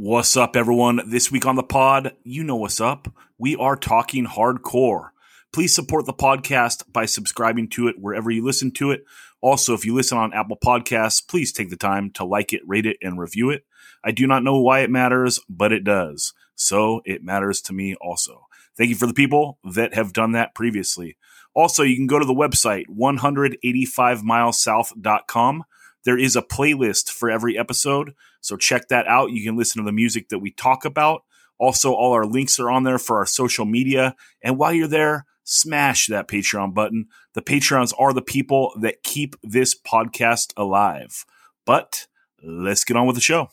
What's up, everyone? This week on the pod, you know what's up. We are talking hardcore. Please support the podcast by subscribing to it wherever you listen to it. Also, if you listen on Apple Podcasts, please take the time to like it, rate it, and review it. I do not know why it matters, but it does. So it matters to me also. Thank you for the people that have done that previously. Also, you can go to the website 185milessouth.com. There is a playlist for every episode, so check that out. You can listen to the music that we talk about. Also, all our links are on there for our social media. And while you're there, smash that Patreon button. The Patreons are the people that keep this podcast alive. But let's get on with the show.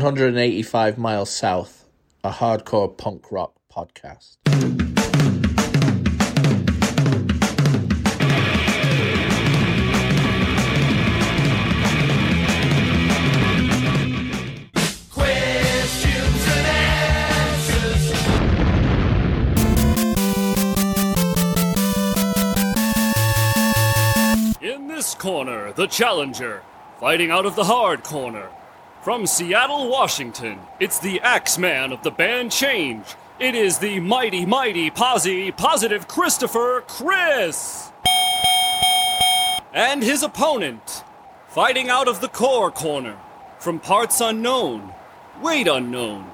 One hundred and eighty-five miles south, a hardcore punk rock podcast. In this corner, the challenger, fighting out of the hard corner. From Seattle, Washington, it's the Axeman of the band Change. It is the mighty, mighty, posy, positive Christopher Chris! And his opponent, fighting out of the core corner. From parts unknown, weight unknown.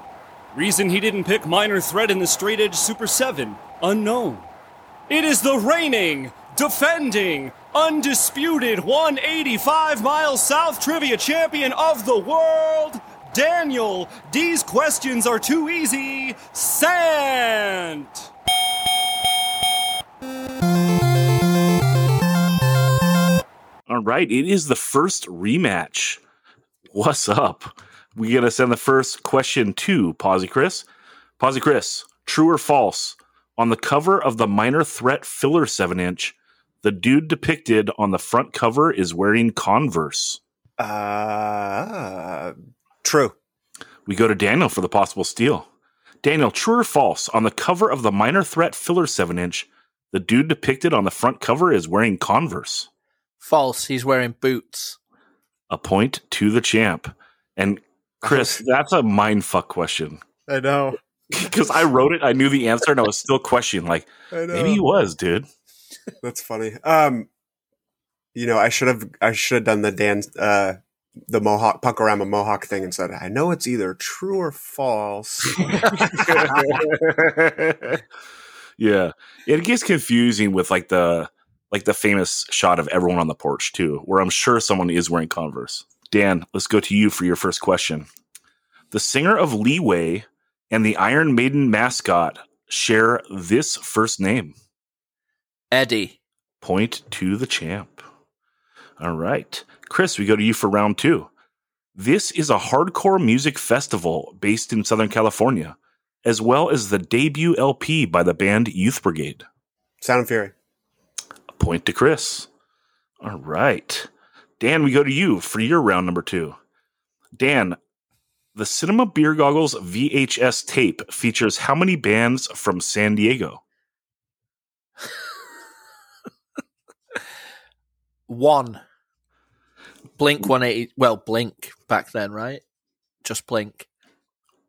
Reason he didn't pick minor threat in the straight edge Super 7, unknown. It is the reigning, defending, undisputed 185 miles south trivia champion of the world, Daniel. These questions are too easy. Sant. All right, it is the first rematch. What's up? We're going to send the first question to Posy Chris. Posy Chris, true or false? On the cover of the minor threat filler 7 inch, the dude depicted on the front cover is wearing Converse. Uh, true. We go to Daniel for the possible steal. Daniel, true or false? On the cover of the minor threat filler 7 inch, the dude depicted on the front cover is wearing Converse. False. He's wearing boots. A point to the champ. And Chris, that's a mind fuck question. I know. Because I wrote it, I knew the answer, and I was still questioning, like, I know. maybe he was, dude. That's funny. Um, you know, I should have I should have done the Dan uh the Mohawk Punkorama Mohawk thing and said, I know it's either true or false. yeah. It gets confusing with like the like the famous shot of everyone on the porch too, where I'm sure someone is wearing Converse. Dan, let's go to you for your first question. The singer of Leeway and the Iron Maiden mascot share this first name. Eddie. Point to the champ. All right. Chris, we go to you for round two. This is a hardcore music festival based in Southern California, as well as the debut LP by the band Youth Brigade. Sound and Fury. A point to Chris. All right. Dan, we go to you for your round number two. Dan, the Cinema Beer Goggles VHS tape features how many bands from San Diego? One. Blink 180. Well, Blink back then, right? Just Blink.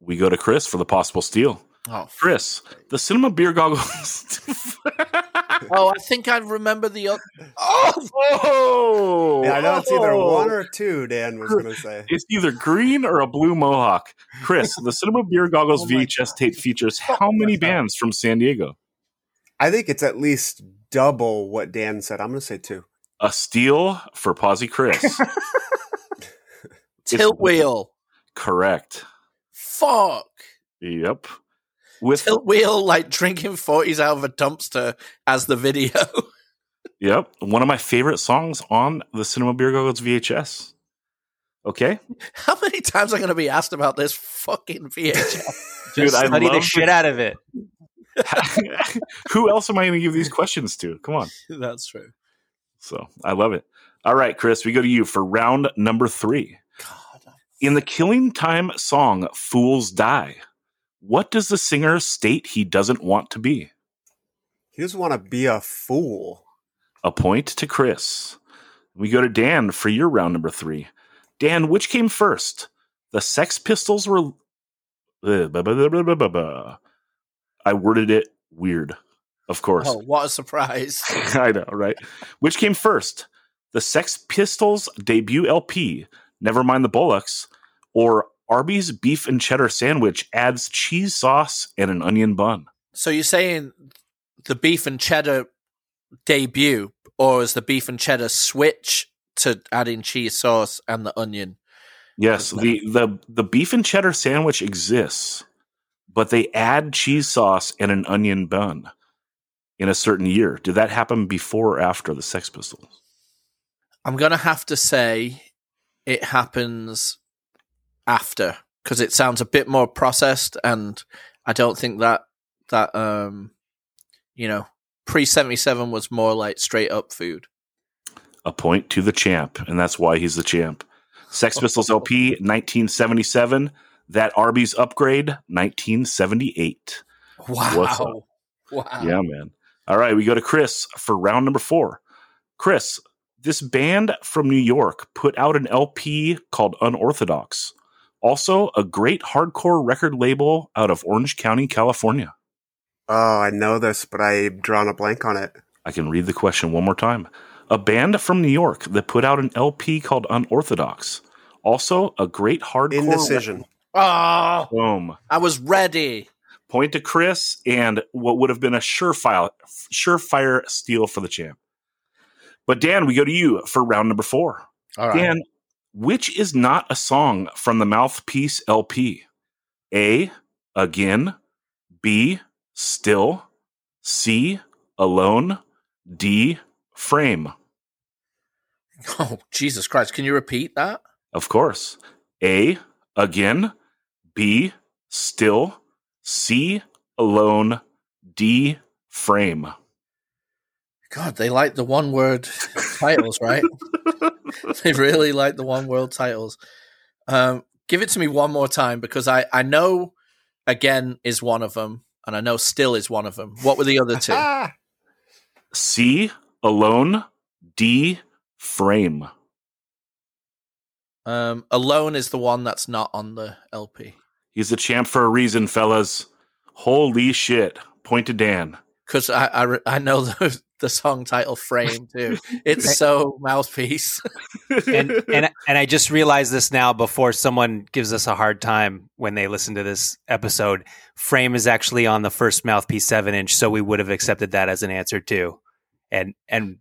We go to Chris for the possible steal. Oh, f- Chris, the Cinema Beer Goggles. oh, I think I remember the. oth- Oh, oh! Yeah, I know it's either oh! one or two, Dan was gonna say. It's either green or a blue mohawk. Chris, the Cinema Beer Goggles Oh VHS tape features how many bands from San Diego? I think it's at least double what Dan said. I'm gonna say two. A steal for Posy Chris. Tiltwheel. Correct. Fuck. Yep. With Tiltwheel, like drinking 40s out of a dumpster as the video. yep, one of my favorite songs on the Cinema Beer Goggles VHS. Okay, How many times am I going to be asked about this fucking VHS? dude, I study the shit out of it. Who else am I going to give these questions to? Come on. That's true. So I love it. All right, Chris, we go to you for round number three. God, In the Killing Time song Fools Die, what does the singer state he doesn't want to be? He doesn't want to be a fool. A point to Chris. We go to Dan for your round number three. Dan, which came first? The Sex Pistols were. I worded it weird, of course. Oh, what a surprise! I know, right? Which came first? The Sex Pistols debut LP, Never Mind the Bollocks, or Arby's beef and cheddar sandwich adds cheese sauce and an onion bun? so you're saying the beef and cheddar debut, or is the beef and cheddar switch to adding cheese sauce and the onion? Yes, the, the the beef and cheddar sandwich exists, but they add cheese sauce and an onion bun in a certain year. Did that happen before or after the Sex Pistols? I'm gonna have to say it happens after because it sounds a bit more processed, and I don't think that that um you know pre seventy seven was more like straight up food. A point to the champ, and that's why he's the champ. Sex Pistols LP, 1977. That Arby's upgrade, 1978. What's? Wow, wow. Yeah, man. All right, we go to Chris for round number four. Chris, this band from New York put out an LP called Unorthodox. Also, a great hardcore record label out of Orange County, California. Oh, I know this, but I've drawn a blank on it. I can read the question one more time. A band from New York that put out an LP called Unorthodox. Also, a great hardcore. Indecision. Oh, Boom. I was ready. Point to Chris and what would have been a surefire, surefire steal for the champ. But Dan, we go to you for round number four. All right. Dan, which is not a song from the Mouthpiece LP? A. Again. B. Still. C. Alone. D. Frame. Oh, Jesus Christ. Can you repeat that? Of course. A. Again. B. Still. C. Alone. D. Frame. God, they like the one word titles, right? they really like the one word titles. Um, give it to me one more time because I, I know again is one of them, and I know still is one of them. What were the other two? C. Alone. D. Frame. Um, Alone is the one that's not on the LP He's the champ for a reason, fellas. Holy shit. Point to Dan. because I, I I know the the song title Frame too. It's so mouthpiece. and and and I just realized this now before someone gives us a hard time when they listen to this episode. Frame is actually on the first mouthpiece seven inch, so we would have accepted that as an answer too. And and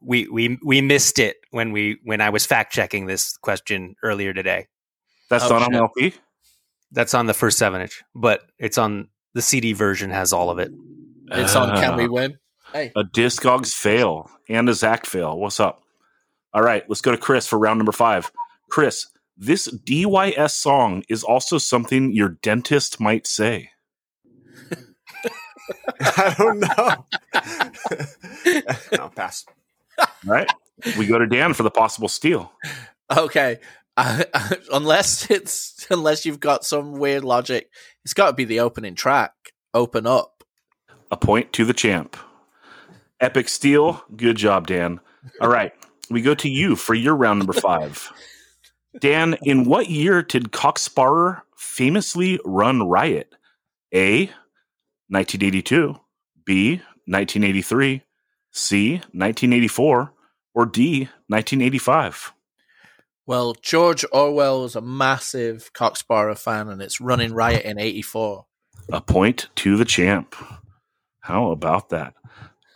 we we we missed it when we when I was fact checking this question earlier today. That's Oh, not on shit. LP? That's on the first seven inch, but it's on the CD version has all of it. It's on Can We. Win? Hey, A Discogs fail and a Zach fail. What's up? All right, let's go to Chris for round number five. Chris, this DYS song is also something your dentist might say. I don't know. no, pass. All right. we go to Dan for the possible steal. okay. Unless it's unless you've got some weird logic, it's got to be the opening track. Open up. A point to the champ. Epic steal. Good job, Dan. All right. We go to you for your round number five. Dan, in what year did Cock Sparrer famously run riot? A. 1982. B. 1983. C. 1984. Or D. 1985. Well, George Orwell was a massive Cock Sparrer fan, and it's running riot in '84. A point to the champ. How about that?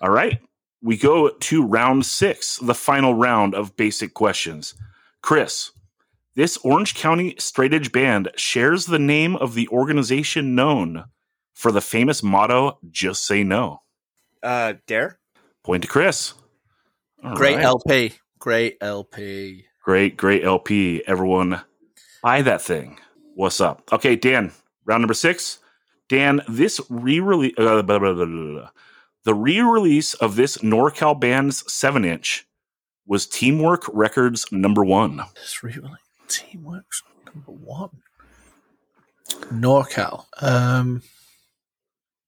All right. We go to round six, the final round of basic questions. Chris, this Orange County straight edge band shares the name of the organization known for the famous motto, just say no. Uh, Dare? Point to Chris. All Great right. LP. Great LP. Great, great LP. Everyone buy that thing. What's up? Okay, Dan, round number six. Dan, this re-release, uh, blah, blah, blah, blah, blah. the re-release of this NorCal band's seven inch was Teamwork Records number one. This really teamwork. number one. NorCal. Um,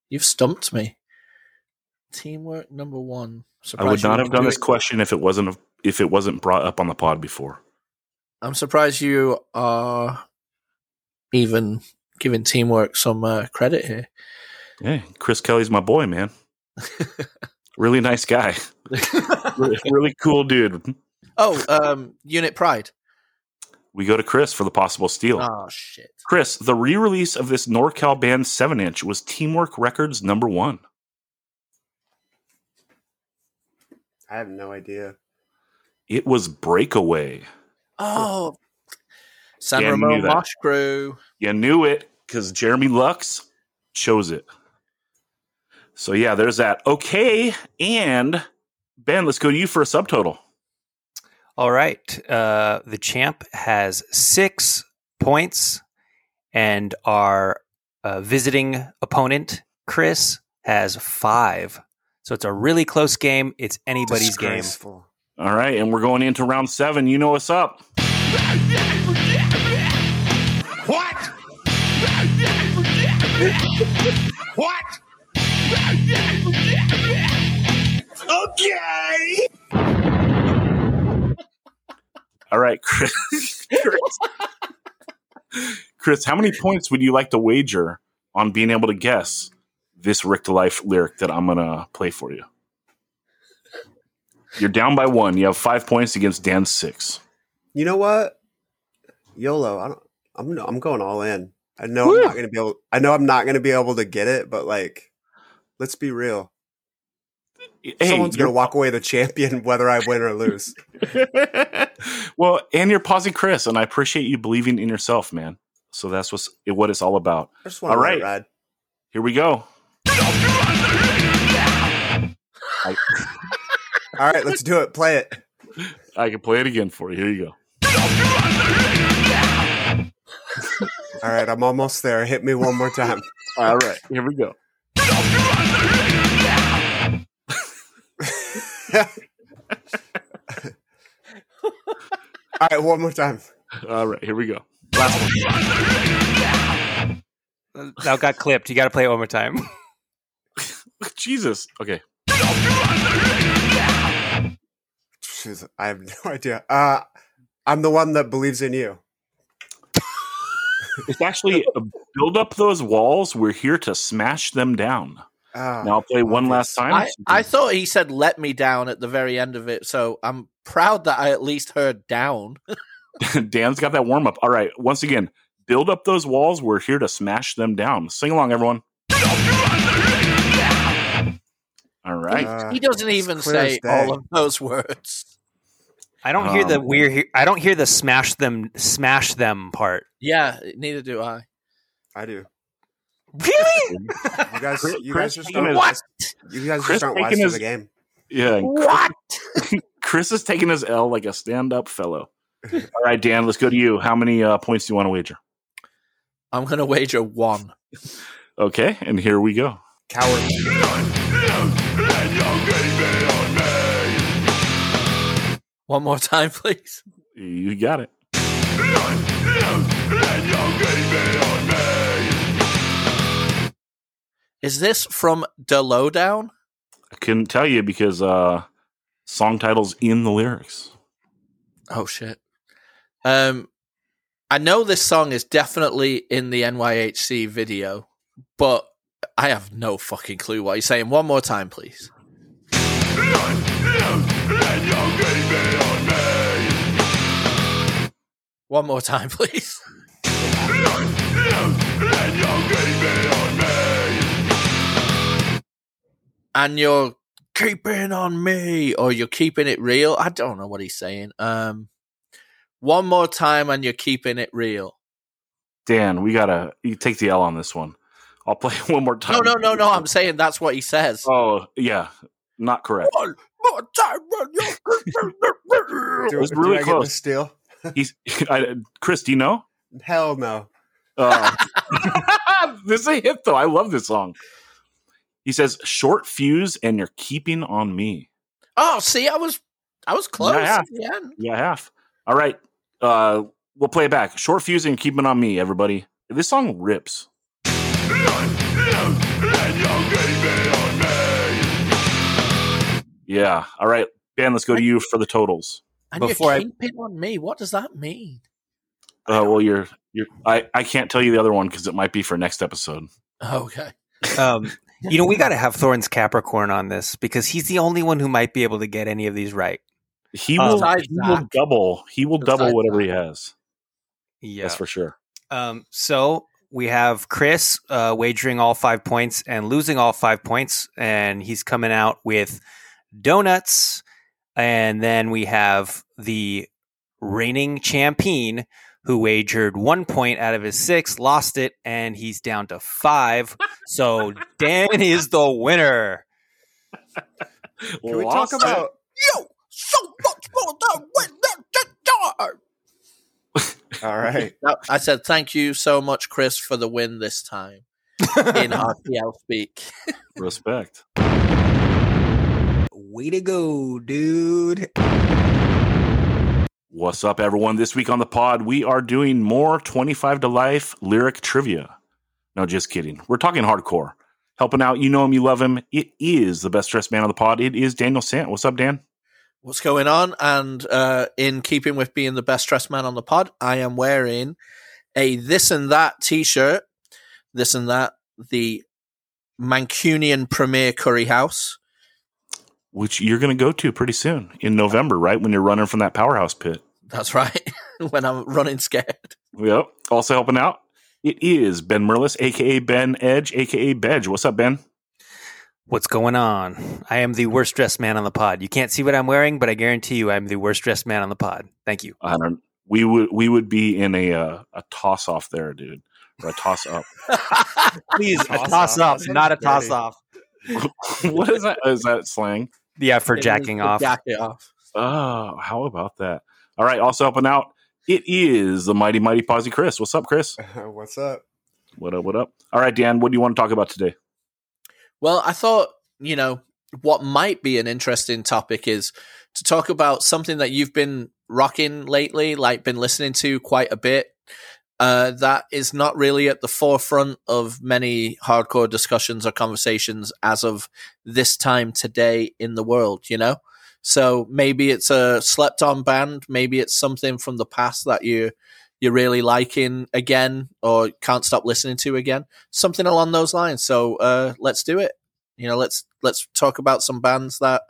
you've stumped me. Teamwork number one. I would not have done this it. question if it wasn't if it wasn't brought up on the pod before. I'm surprised you are even giving teamwork some uh, credit here. Hey, Chris Kelly's my boy, man. really nice guy. really, really cool dude. Oh, um, Unit Pride. We go to Chris for the possible steal. Oh shit. Chris, the re-release of this NorCal band 7-inch was Teamwork Records number one. I have no idea. It was Breakaway. Oh, San Yeah, you Ramon knew. Mosh Crew. You knew it because Jeremy Lux chose it. So yeah, there's that. Okay, and Ben, let's go to you for a subtotal. All right. Uh, the champ has six points, and our uh, visiting opponent, Chris, has five. So it's a really close game. It's anybody's game. All right, and we're going into round seven. You know what's up. What? What? Okay. All right, Chris. Chris. Chris, how many points would you like to wager on being able to guess this Rick to Life lyric that I'm gonna play for you? You're down by one. You have five points against Dan's six. You know what? YOLO. I don't. I'm I'm going all in. I know Woo. I'm not gonna be able. I know I'm not gonna be able to get it, but like, let's be real. Hey, Someone's gonna walk away the champion, whether I win or lose. well, and you're pausing Chris, and I appreciate you believing in yourself, man. So that's what's what it's all about. I just want to All let right. it ride. Here we go. All right, let's do it. Play it. I can play it again for you. Here you go. All right, I'm almost there. Hit me one more time. All right, here we go. All right, one more time. All right, here we go. Last one. That got clipped. You got to play it one more time. Jesus. Okay. Jeez, I have no idea. Uh, I'm the one that believes in you. It's actually uh, build up those walls. We're here to smash them down. Oh, Now I'll play one last time. I, I thought he said "let me down" at the very end of it, so I'm proud that I at least heard "down." Dan's got that warm up. All right. Once again, build up those walls. We're here to smash them down. Sing along, everyone. All right. Uh, he doesn't even say all of those words. I don't hear the Um, weird. I don't hear the smash them, smash them part. Yeah, neither do I. I do. Really? You guys, you Chris guys just taking don't. his- What? You guys Chris just aren't taking wise to his- the game. yeah. What? Chris is taking his L like a stand up fellow. All right, Dan, let's go to you. How many uh, points do you want to wager? I'm gonna wager one. Okay, and here we go. Coward. One more time, please. You got it. Is this from the lowdown? I couldn't tell you because uh, song titles in the lyrics. Oh shit. Um, I know this song is definitely in the NYHC video, but I have no fucking clue what he's saying. One more time, please. One more time, please. And you're keeping on me, or you're keeping it real. I don't know what he's saying. Um, one more time, and you're keeping it real. Dan, we gotta you take the L on this one. I'll play one more time. No, no, no, no. I'm saying that's what he says. Oh yeah, not correct. One more time, and you're it real. Do, was do really I get close. the steal? He's I, Chris. Do you know? Hell no. Uh, this is a hit though. I love this song. He says, "Short fuse, and you're keeping on me." Oh, see, I was, I was close Yeah. at the end. Yeah, half. All right. Uh, we'll play it back. Short fuse and keeping on me, everybody. This song rips. Yeah. All right, Ben. Let's go to you for the totals. And Before I- you're keeping on me. What does that mean? Uh, well, you're you're. I I can't tell you the other one because it might be for next episode. Okay. Um, you know, we got to have Thorn's Capricorn on this because he's the only one who might be able to get any of these right. He Um, will. Besides He will double. He will double whatever that. he has. Yeah. That's for sure. Um, so we have Chris uh, wagering all five points and losing all five points, and he's coming out with donuts. And then we have the reigning champion who wagered one point out of his six, lost it, and he's down to five. so Dan is the winner. Can we talk about? Yo, so much more than when the door. All right. I said thank you so much, Chris, for the win this time in RTL speak. respect? Way to go, dude. What's up, everyone? This week on the pod, we are doing more 25 to life lyric trivia. No, just kidding. We're talking hardcore. Helping out, you know him, you love him. It is the best dressed man on the pod. It is Daniel Sant. What's up, Dan? What's going on? And uh, in keeping with being the best dressed man on the pod, I am wearing a this and that t shirt. This and that, the Mancunian Premier Curry House. Which you're going to go to pretty soon in November, right? When you're running from that powerhouse pit. That's right. when I'm running scared. Yep. Also helping out, it is Ben Merlis, aka Ben Edge, aka Bedge. What's up, Ben? What's going on? I am the worst dressed man on the pod. You can't see what I'm wearing, but I guarantee you I'm the worst dressed man on the pod. Thank you. I don't. We would we would be in a uh, a toss off there, dude, or a toss up. Please, a Toss toss off. off, not a toss off. what is that? Is that slang? Yeah, for jacking off. Jacking off. Oh, how about that? All right. Also helping out, it is the mighty mighty Posy Chris. What's up, Chris? What's up? What up? What up? All right, Dan. What do you want to talk about today? Well, I thought, you know, what might be an interesting topic is to talk about something that you've been rocking lately, like been listening to quite a bit. Uh, that is not really at the forefront of many hardcore discussions or conversations as of this time today in the world, you know? So maybe it's a slept on band, maybe it's something from the past that you you're really liking again or can't stop listening to again. Something along those lines. So uh let's do it. You know, let's let's talk about some bands that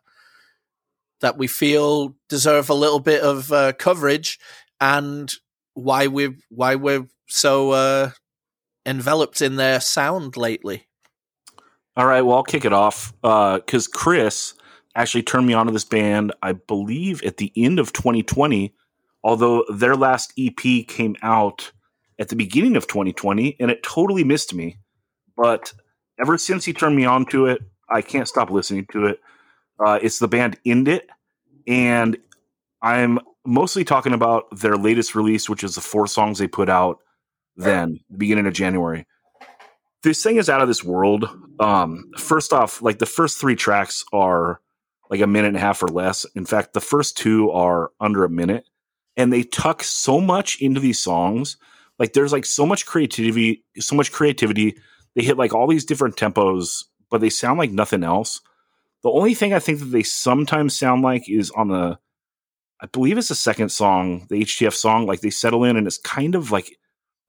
that we feel deserve a little bit of uh, coverage and why we've why we're so uh enveloped in their sound lately. All right. Well, I'll kick it off because Chris actually turned me on to this band. I believe at the end of 2020, although their last EP came out at the beginning of 2020, and it totally missed me. But ever since he turned me on to it, I can't stop listening to it. Uh, it's the band End It, and I'm mostly talking about their latest release, which is the four songs they put out then, beginning of January. This thing is out of this world. Um, first off, like the first three tracks are like a minute and a half or less. In fact, the first two are under a minute, and they tuck so much into these songs. Like there's like so much creativity, so much creativity. They hit like all these different tempos, but they sound like nothing else. The only thing I think that they sometimes sound like is on the, I believe it's the second song, the HTF song. Like they settle in, and it's kind of like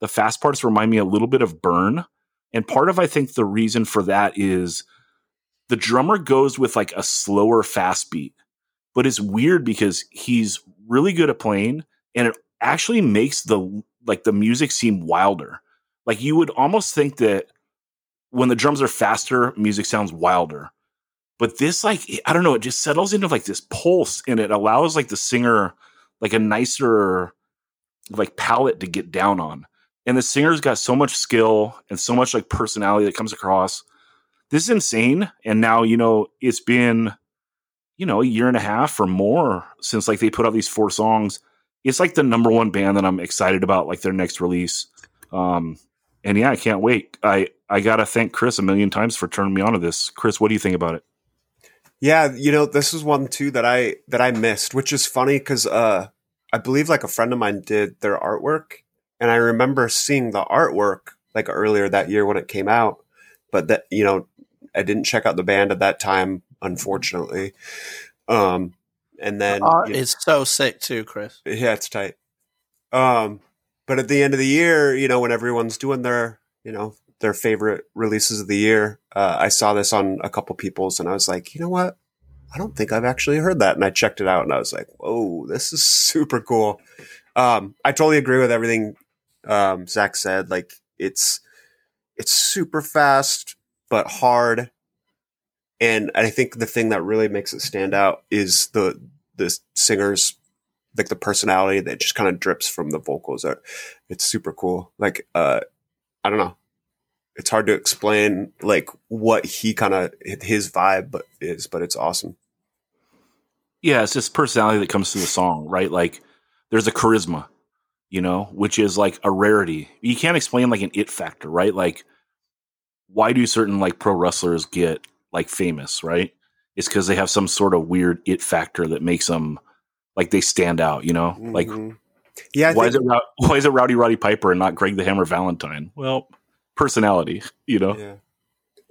the fast parts remind me a little bit of Burn. And part of I think the reason for that is the drummer goes with like a slower fast beat. But it's weird because he's really good at playing and it actually makes the like the music seem wilder. Like you would almost think that when the drums are faster, music sounds wilder. But this like I don't know, it just settles into like this pulse and it allows like the singer like a nicer like palette to get down on and the singer's got so much skill and so much like personality that comes across. This is insane. And now, you know, it's been, you know, a year and a half or more since like they put out these four songs. It's like the number one band that I'm excited about, like their next release. Um, and yeah, I can't wait. I I gotta thank Chris a million times for turning me on to this. Chris, what do you think about it? Yeah, you know, this is one too that I that I missed, which is funny because uh, I believe like a friend of mine did their artwork, and I remember seeing the artwork like earlier that year when it came out, but that you know I didn't check out the band at that time, unfortunately. Um, and then Art you know- is so sick too, Chris. yeah, it's tight. Um, but at the end of the year, you know, when everyone's doing their, you know, their favorite releases of the year, uh, I saw this on a couple people's, and I was like, you know what? I don't think I've actually heard that, and I checked it out, and I was like, whoa, this is super cool. Um, I totally agree with everything um, Zach said. Like, it's it's super fast but hard, and I think the thing that really makes it stand out is the the singer's like the personality that just kind of drips from the vocals. It's super cool. Like uh, I don't know. It's hard to explain like what he kind of his vibe but is, but it's awesome. Yeah, it's just personality that comes through the song, right? Like there's a charisma, you know, which is like a rarity. You can't explain like an it factor, right? Like why do certain like pro wrestlers get like famous, right? It's because they have some sort of weird it factor that makes them like they stand out, you know? Like Mhm. yeah, I why think, is it why is it Rowdy Roddy Piper and not Greg the Hammer Valentine? Well, personality, you know. Yeah,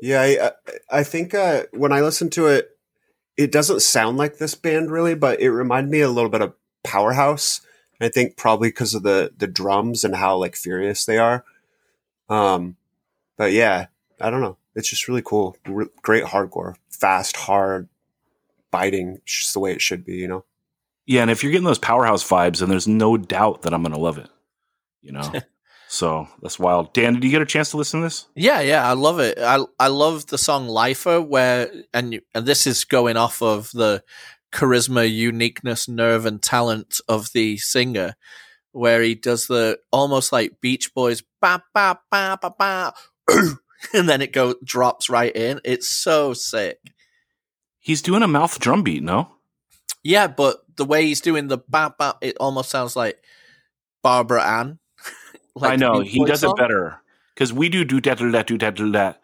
yeah. I, I- I think uh, when I listen to it, it doesn't sound like this band really, but it reminded me a little bit of Powerhouse. I think probably because of the the drums and how like furious they are. Um, but yeah, I don't know. It's just really cool. Re- great hardcore, fast, hard, biting. Just the way it should be, you know. Yeah, and if you're getting those powerhouse vibes, then there's no doubt that I'm going to love it. You know, so that's wild. Dan, did you get a chance to listen to this? Yeah, yeah, I love it. I I love the song "Lifer," where and you- and this is going off of the charisma, uniqueness, nerve, and talent of the singer, where he does the almost like Beach Boys ba ba ba ba ba, and then it go drops right in. It's so sick. He's doing a mouth drum beat, no? Yeah, but the way he's doing the ba ba, it almost sounds like Barbara Ann. Like I know he does it better because we do do that, do that, do that, do that,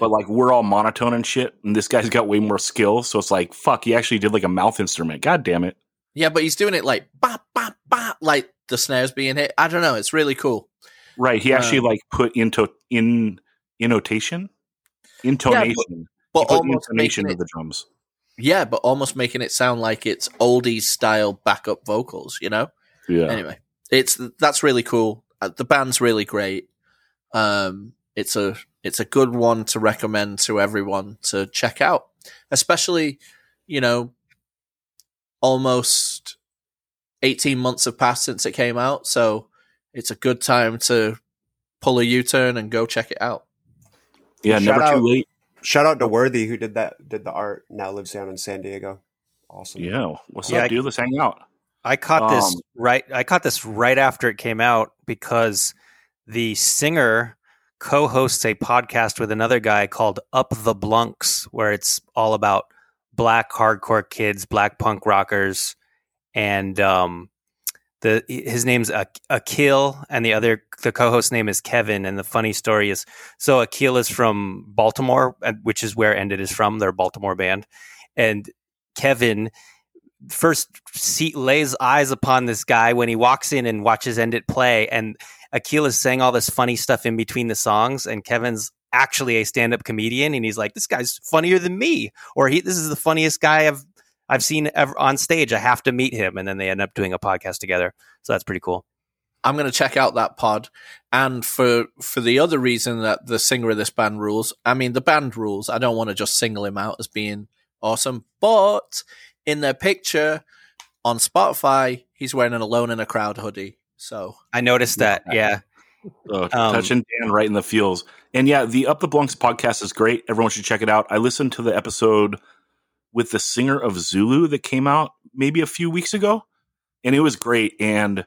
but like we're all monotone and shit, and this guy's got way more skill. So it's like, fuck, he actually did like a mouth instrument. God damn it! Yeah, but he's doing it like ba ba ba, like the snares being hit. I don't know. It's really cool. Right? He actually Um, like put into in innotation, intonation. yeah, But almost intonation of the drums. yeah, but almost making it sound like it's oldies style backup vocals. You know. Yeah, Anyway, it's that's really cool. Uh, The band's really great. Um, it's a it's a good one to recommend to everyone to check out, especially you know, almost eighteen months have passed since it came out, so it's a good time to pull a U turn and go check it out. yeah. Shout Never out- too late. Shout out to Worthy who did that, did the art. Now lives down in San Diego. Awesome. Yeah, what's Yeah, up, I- dude? Let's hang out. I caught this Um, right. I caught this right after it came out because the singer co-hosts a podcast with another guy called Up the Blunks, where it's all about black hardcore kids, black punk rockers, and um, the his name's Ak- Akil, and the other the co-host name is Kevin. And the funny story is, so Akil is from Baltimore, which is where End It is from. They're a Baltimore band, and Kevin first see, lays eyes upon this guy when he walks in and watches End It play, and Akil is saying all this funny stuff in between the songs, and Kevin's actually a stand-up comedian, and he's like, "This guy's funnier than me," or "He, this is the funniest guy I've I've seen ever on stage. I have to meet him," and then they end up doing a podcast together. So that's pretty cool. I'm going to check out that pod. And for for the other reason that the singer of this band rules, I mean the band rules. I don't want to just single him out as being awesome, but in their picture on Spotify, he's wearing an Alone in a Crowd hoodie. So I noticed that. Yeah, Uh, Um, touching Dan right in the feels. And yeah, the Up the Blunks podcast is great. Everyone should check it out. I listened to the episode with the singer of Zulu that came out maybe a few weeks ago, and it was great. And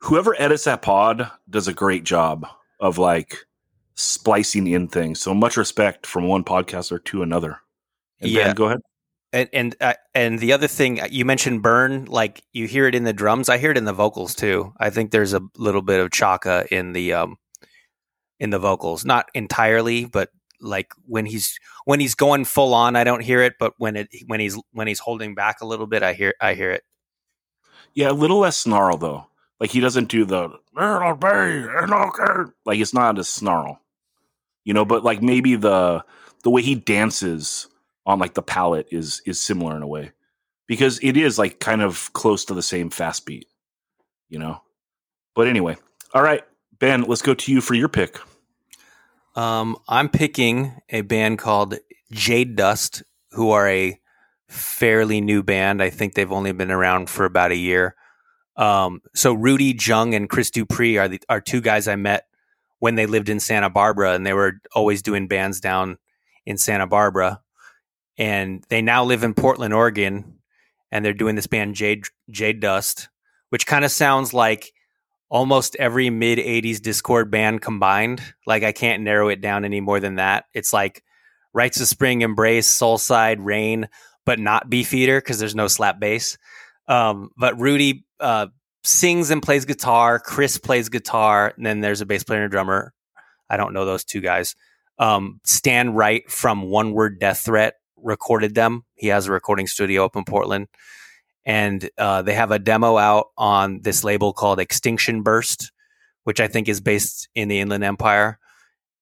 whoever edits that pod does a great job of like splicing in things. So much respect from one podcaster to another. And Yeah. Ben, go ahead. And and uh, and the other thing you mentioned, burn. Like you hear it in the drums. I hear it in the vocals too. I think there's a little bit of chaka in the um in the vocals, not entirely, but like when he's when he's going full on, I don't hear it. But when it when he's when he's holding back a little bit, I hear I hear it. Yeah, a little less snarl though. Like he doesn't do the like it's not a snarl, you know. But like maybe the the way he dances on like the palette is is similar in a way because it is like kind of close to the same fast beat, you know. But anyway, all right, Ben, let's go to you for your pick. Um, I'm picking a band called Jade Dust, who are a fairly new band. I think they've only been around for about a year. Um, so Rudy Jung and Chris Dupree are the are two guys I met when they lived in Santa Barbara, and they were always doing bands down in Santa Barbara. And they now live in Portland, Oregon, and they're doing this band Jade Jade Dust, which kind of sounds like almost every mid 80s Dischord band combined. Like I can't narrow it down any more than that. It's like Rites of Spring, Embrace, Soulside, Rain, but not Beefeater because there's no slap bass. Um, but Rudy uh, sings and plays guitar. Chris plays guitar, and then there's a bass player and a drummer. I don't know those two guys. Um, Stan Wright from One Word Death Threat recorded them. He has a recording studio up in Portland, and uh, they have a demo out on this label called Extinction Burst, which I think is based in the Inland Empire.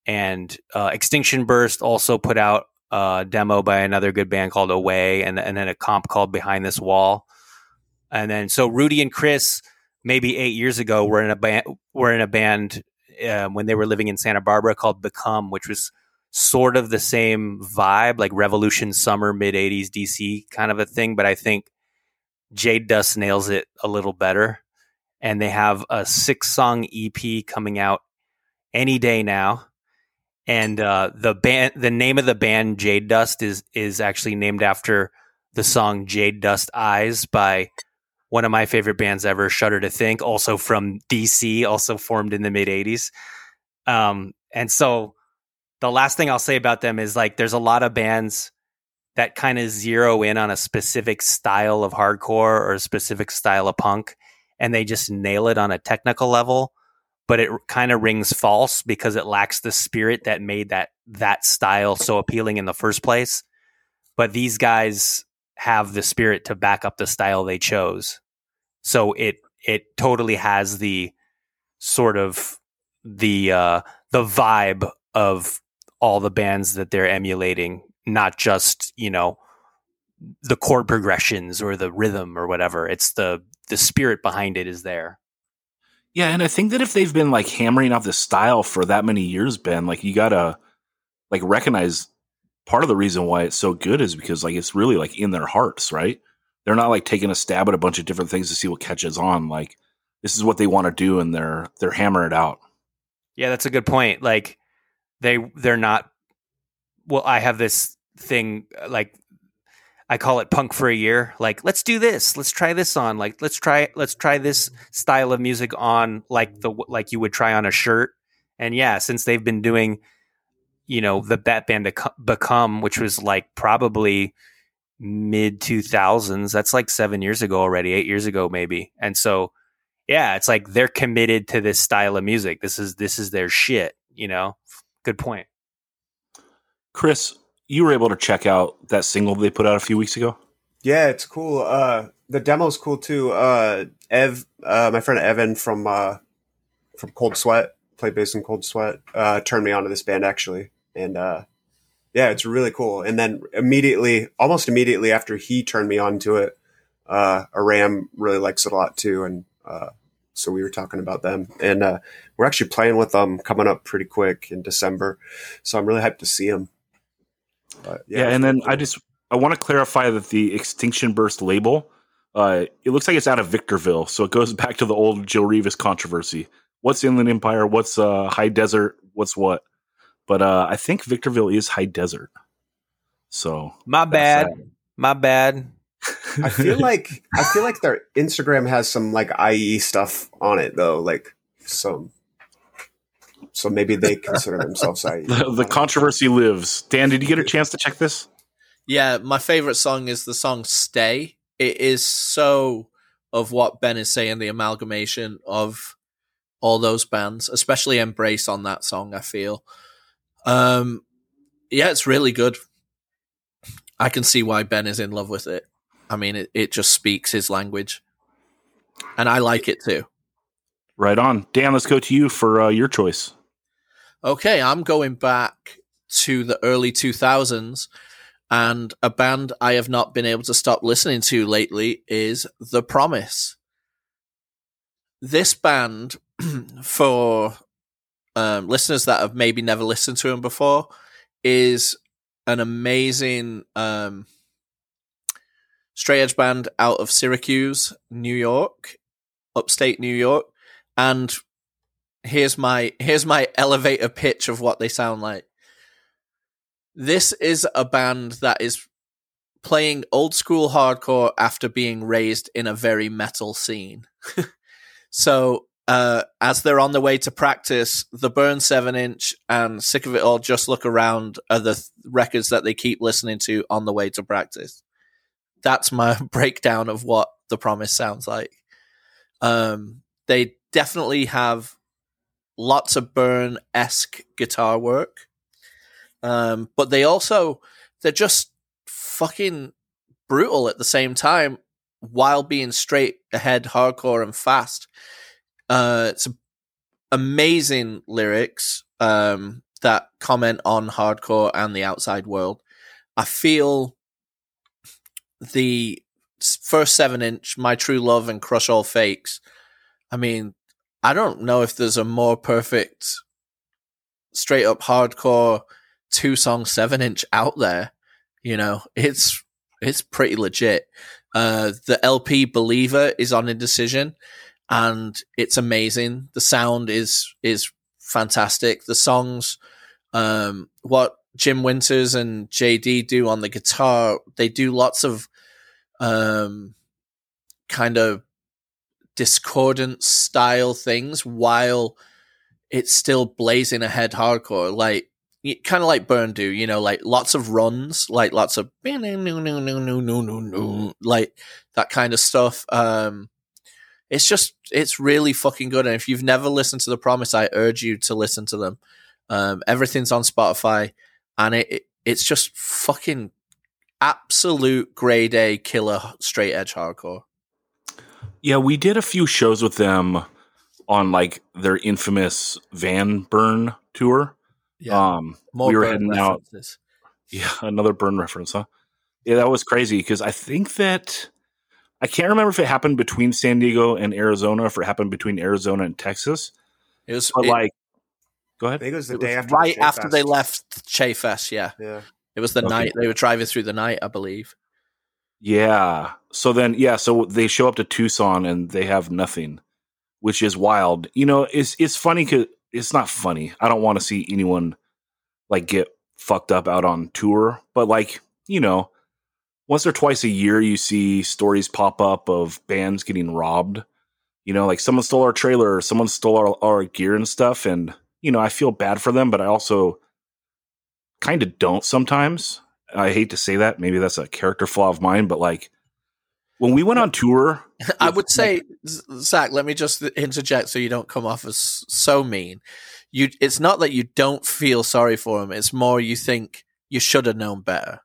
And uh, Extinction Burst also put out a demo by another good band called Away, and, and then a comp called Behind This Wall. And then so Rudy and Chris, maybe eight years ago, were in a band. Were in a band um, when they were living in Santa Barbara called Become, which was sort of the same vibe, like Revolution Summer mid '80s DC kind of a thing. But I think Jade Dust nails it a little better. And they have a six song EP coming out any day now. And uh, the band, the name of the band Jade Dust is is actually named after the song Jade Dust Eyes by one of my favorite bands ever, Shudder to Think, also from DC, also formed in the mid 80s. Um, and so the last thing I'll say about them is like there's a lot of bands that kind of zero in on a specific style of hardcore or a specific style of punk and they just nail it on a technical level but it kind of rings false because it lacks the spirit that made that that style so appealing in the first place. But these guys have the spirit to back up the style they chose. So it it totally has the sort of the uh the vibe of all the bands that they're emulating not just you know the chord progressions or the rhythm or whatever it's the the spirit behind it is there Yeah, and I think that if they've been like hammering out this style for that many years, Ben, like you gotta like recognize part of the reason why it's so good is because like it's really like in their hearts, right? They're not like taking a stab at a bunch of different things to see what catches on. Like this is what they want to do, and they're they're hammering it out. yeah that's a good point like they they're not well i have this thing uh, like i call it punk for a year like let's do this. Let's try this on. Like let's try let's try this style of music on like the like you would try on a shirt. And yeah since they've been doing you know the bat band Bec- become which was like probably mid 2000s that's like seven years ago already eight years ago maybe. And so yeah it's like they're committed to this style of music. This is this is their shit you know good point Chris, you were able to check out that single they put out a few weeks ago. Yeah, it's cool. Uh, the demo's cool too. Uh, Ev, uh, my friend Evan from uh, from Cold Sweat, played bass in Cold Sweat, uh, turned me on to this band actually, and uh, yeah, it's really cool. And then immediately, almost immediately after he turned me on to it, uh, Aram really likes it a lot too, and uh, so we were talking about them, and uh, we're actually playing with them coming up pretty quick in December. So I'm really hyped to see them. But, Yeah, it's and then really I just I want to clarify that the Extinction Burst label, uh, it looks like it's out of Victorville, so it goes back to the old Jill Revis controversy. What's Inland Empire? What's uh, High Desert? What's what? But uh, I think Victorville is High Desert. So my bad That's my bad I feel like I feel like their Instagram has some like IE stuff on it though, like some. So maybe they consider themselves IE. the, the controversy lives. Dan, did you get a chance to check this? Yeah, my favorite song is the song Stay. It is so of what Ben is saying, the amalgamation of all those bands, especially Embrace on that song, I feel. Um yeah, it's really good. I can see why Ben is in love with it. I mean it, it just speaks his language. and I like it too. Right on. Dan, let's go to you for uh, your choice. Okay, I'm going back to the early 2000s, and a band I have not been able to stop listening to lately is The Promise. This band, for um, listeners that have maybe never listened to them before, is an amazing um, straight edge band out of Syracuse, New York, upstate New York, and here's my here's my elevator pitch of what they sound like. This is a band that is playing old school hardcore after being raised in a very metal scene. so uh, as they're on the way to practice, the Burn 7 inch and Sick of It All Just Look Around are the th- records that they keep listening to on the way to practice. That's my breakdown of what The Promise sounds like. Um, they definitely have lots of Burn esque guitar work. Um, but they also, they're just fucking brutal at the same time while being straight ahead, hardcore, and fast. Uh, it's amazing lyrics um, that comment on hardcore and the outside world. I feel the first seven inch, My True Love and Crush All Fakes. I mean, I don't know if there's a more perfect straight up hardcore two song seven inch out there. You know, it's it's pretty legit. Uh, the LP Believer is on Indecision, and it's amazing. The sound is is fantastic. The songs, um, what Jim Winters and JD do on the guitar, they do lots of um, kind of discordant style things while it's still blazing ahead hardcore. Like kind of like Burn do, you know, like lots of runs, like lots of like that kind of stuff. Um, it's just it's really fucking good. And if you've never listened to The Promise, I urge you to listen to them. Um, everything's on Spotify, and it, it it's just fucking absolute grade A killer straight edge hardcore. Yeah, we did a few shows with them on like their infamous van burn tour. Yeah, um, more we were heading out. references. Yeah, another burn reference, huh? Yeah, that was crazy because I think that I can't remember if it happened between San Diego and Arizona, or if it happened between Arizona and Texas. It was it- like, go I ahead. think it was the it day was after right Shea after they left Che Fest. Yeah, Yeah. it was the Okay. night they were driving through the night, I believe. Yeah. So then, yeah. So they show up to Tucson and they have nothing, which is wild. You know, it's it's funny because it's not funny. I don't want to see anyone like get fucked up out on tour, but like you know, once or twice a year, you see stories pop up of bands getting robbed. You know, like someone stole our trailer, or someone stole our, our gear and stuff, and you know, I feel bad for them, but I also kind of don't sometimes. I hate to say that. Maybe that's a character flaw of mine, but like when we went on tour, I would say, Zach, let me just interject so you don't come off as so mean. You, it's not that you don't feel sorry for him; it's more you think you should have known better.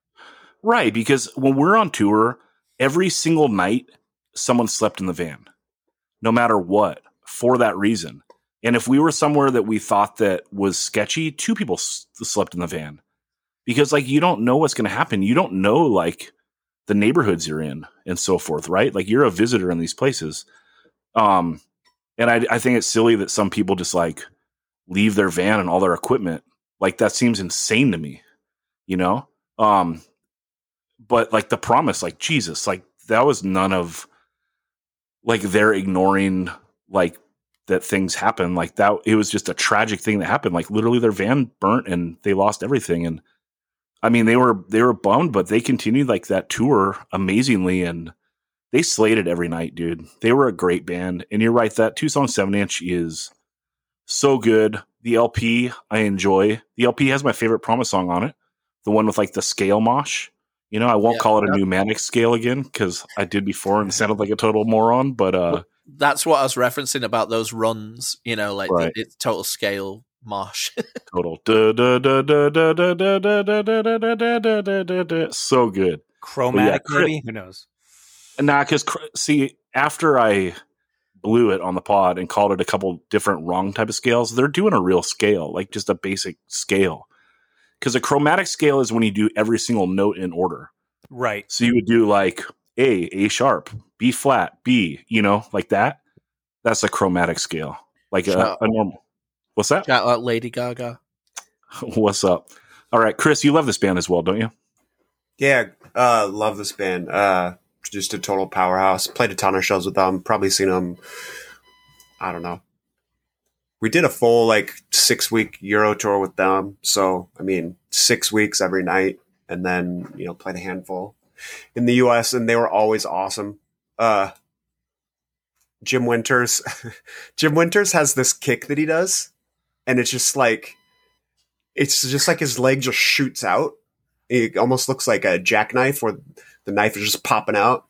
right? Because when we're on tour, every single night, someone slept in the van, no matter what, for that reason. And if we were somewhere that we thought that was sketchy, two people s- slept in the van because like you don't know what's going to happen. You don't know like the neighborhoods you're in and so forth, right? Like you're a visitor in these places. Um, and I, I think it's silly that some people just like leave their van and all their equipment. Like that seems insane to me, you know? Um, but like the promise, like Jesus, like that was none of like they're ignoring like that things happen like that. It was just a tragic thing that happened. Like literally their van burnt and they lost everything. And I mean, they were, they were bummed, but they continued like that tour amazingly. And they slayed it every night, dude. They were a great band. And you're right. That two song seven inch is so good. The LP I enjoy. The LP has my favorite promise song on it. The one with like the scale mosh. You know, I won't Yeah, call it a yeah. pneumatic scale again because I did before and it sounded like a total moron. But uh, that's what I was referencing about those runs. You know, like right. it's total scale marsh. total. So good. Chromatic, yeah, maybe. Who knows? Nah, because see, after I blew it on the pod and called it a couple different wrong type of scales, they're doing a real scale, like just a basic scale. Because a chromatic scale is when you do every single note in order. Right. So you would do like A, A sharp, B flat, B, you know, like that. That's a chromatic scale, like a, a normal. What's that? Shout out Lady Gaga. What's up? All right, Chris, you love this band as well, don't you? Yeah, uh, love this band. Uh, just a total powerhouse. Played a ton of shows with them. Probably seen them. I don't know. We did a full like six week Euro tour with them. So I mean, six weeks every night, and then you know played a handful in the U.S. and they were always awesome. Uh, Jim Winters, Jim Winters has this kick that he does, and it's just like, it's just like his leg just shoots out it almost looks like a jackknife where the knife is just popping out.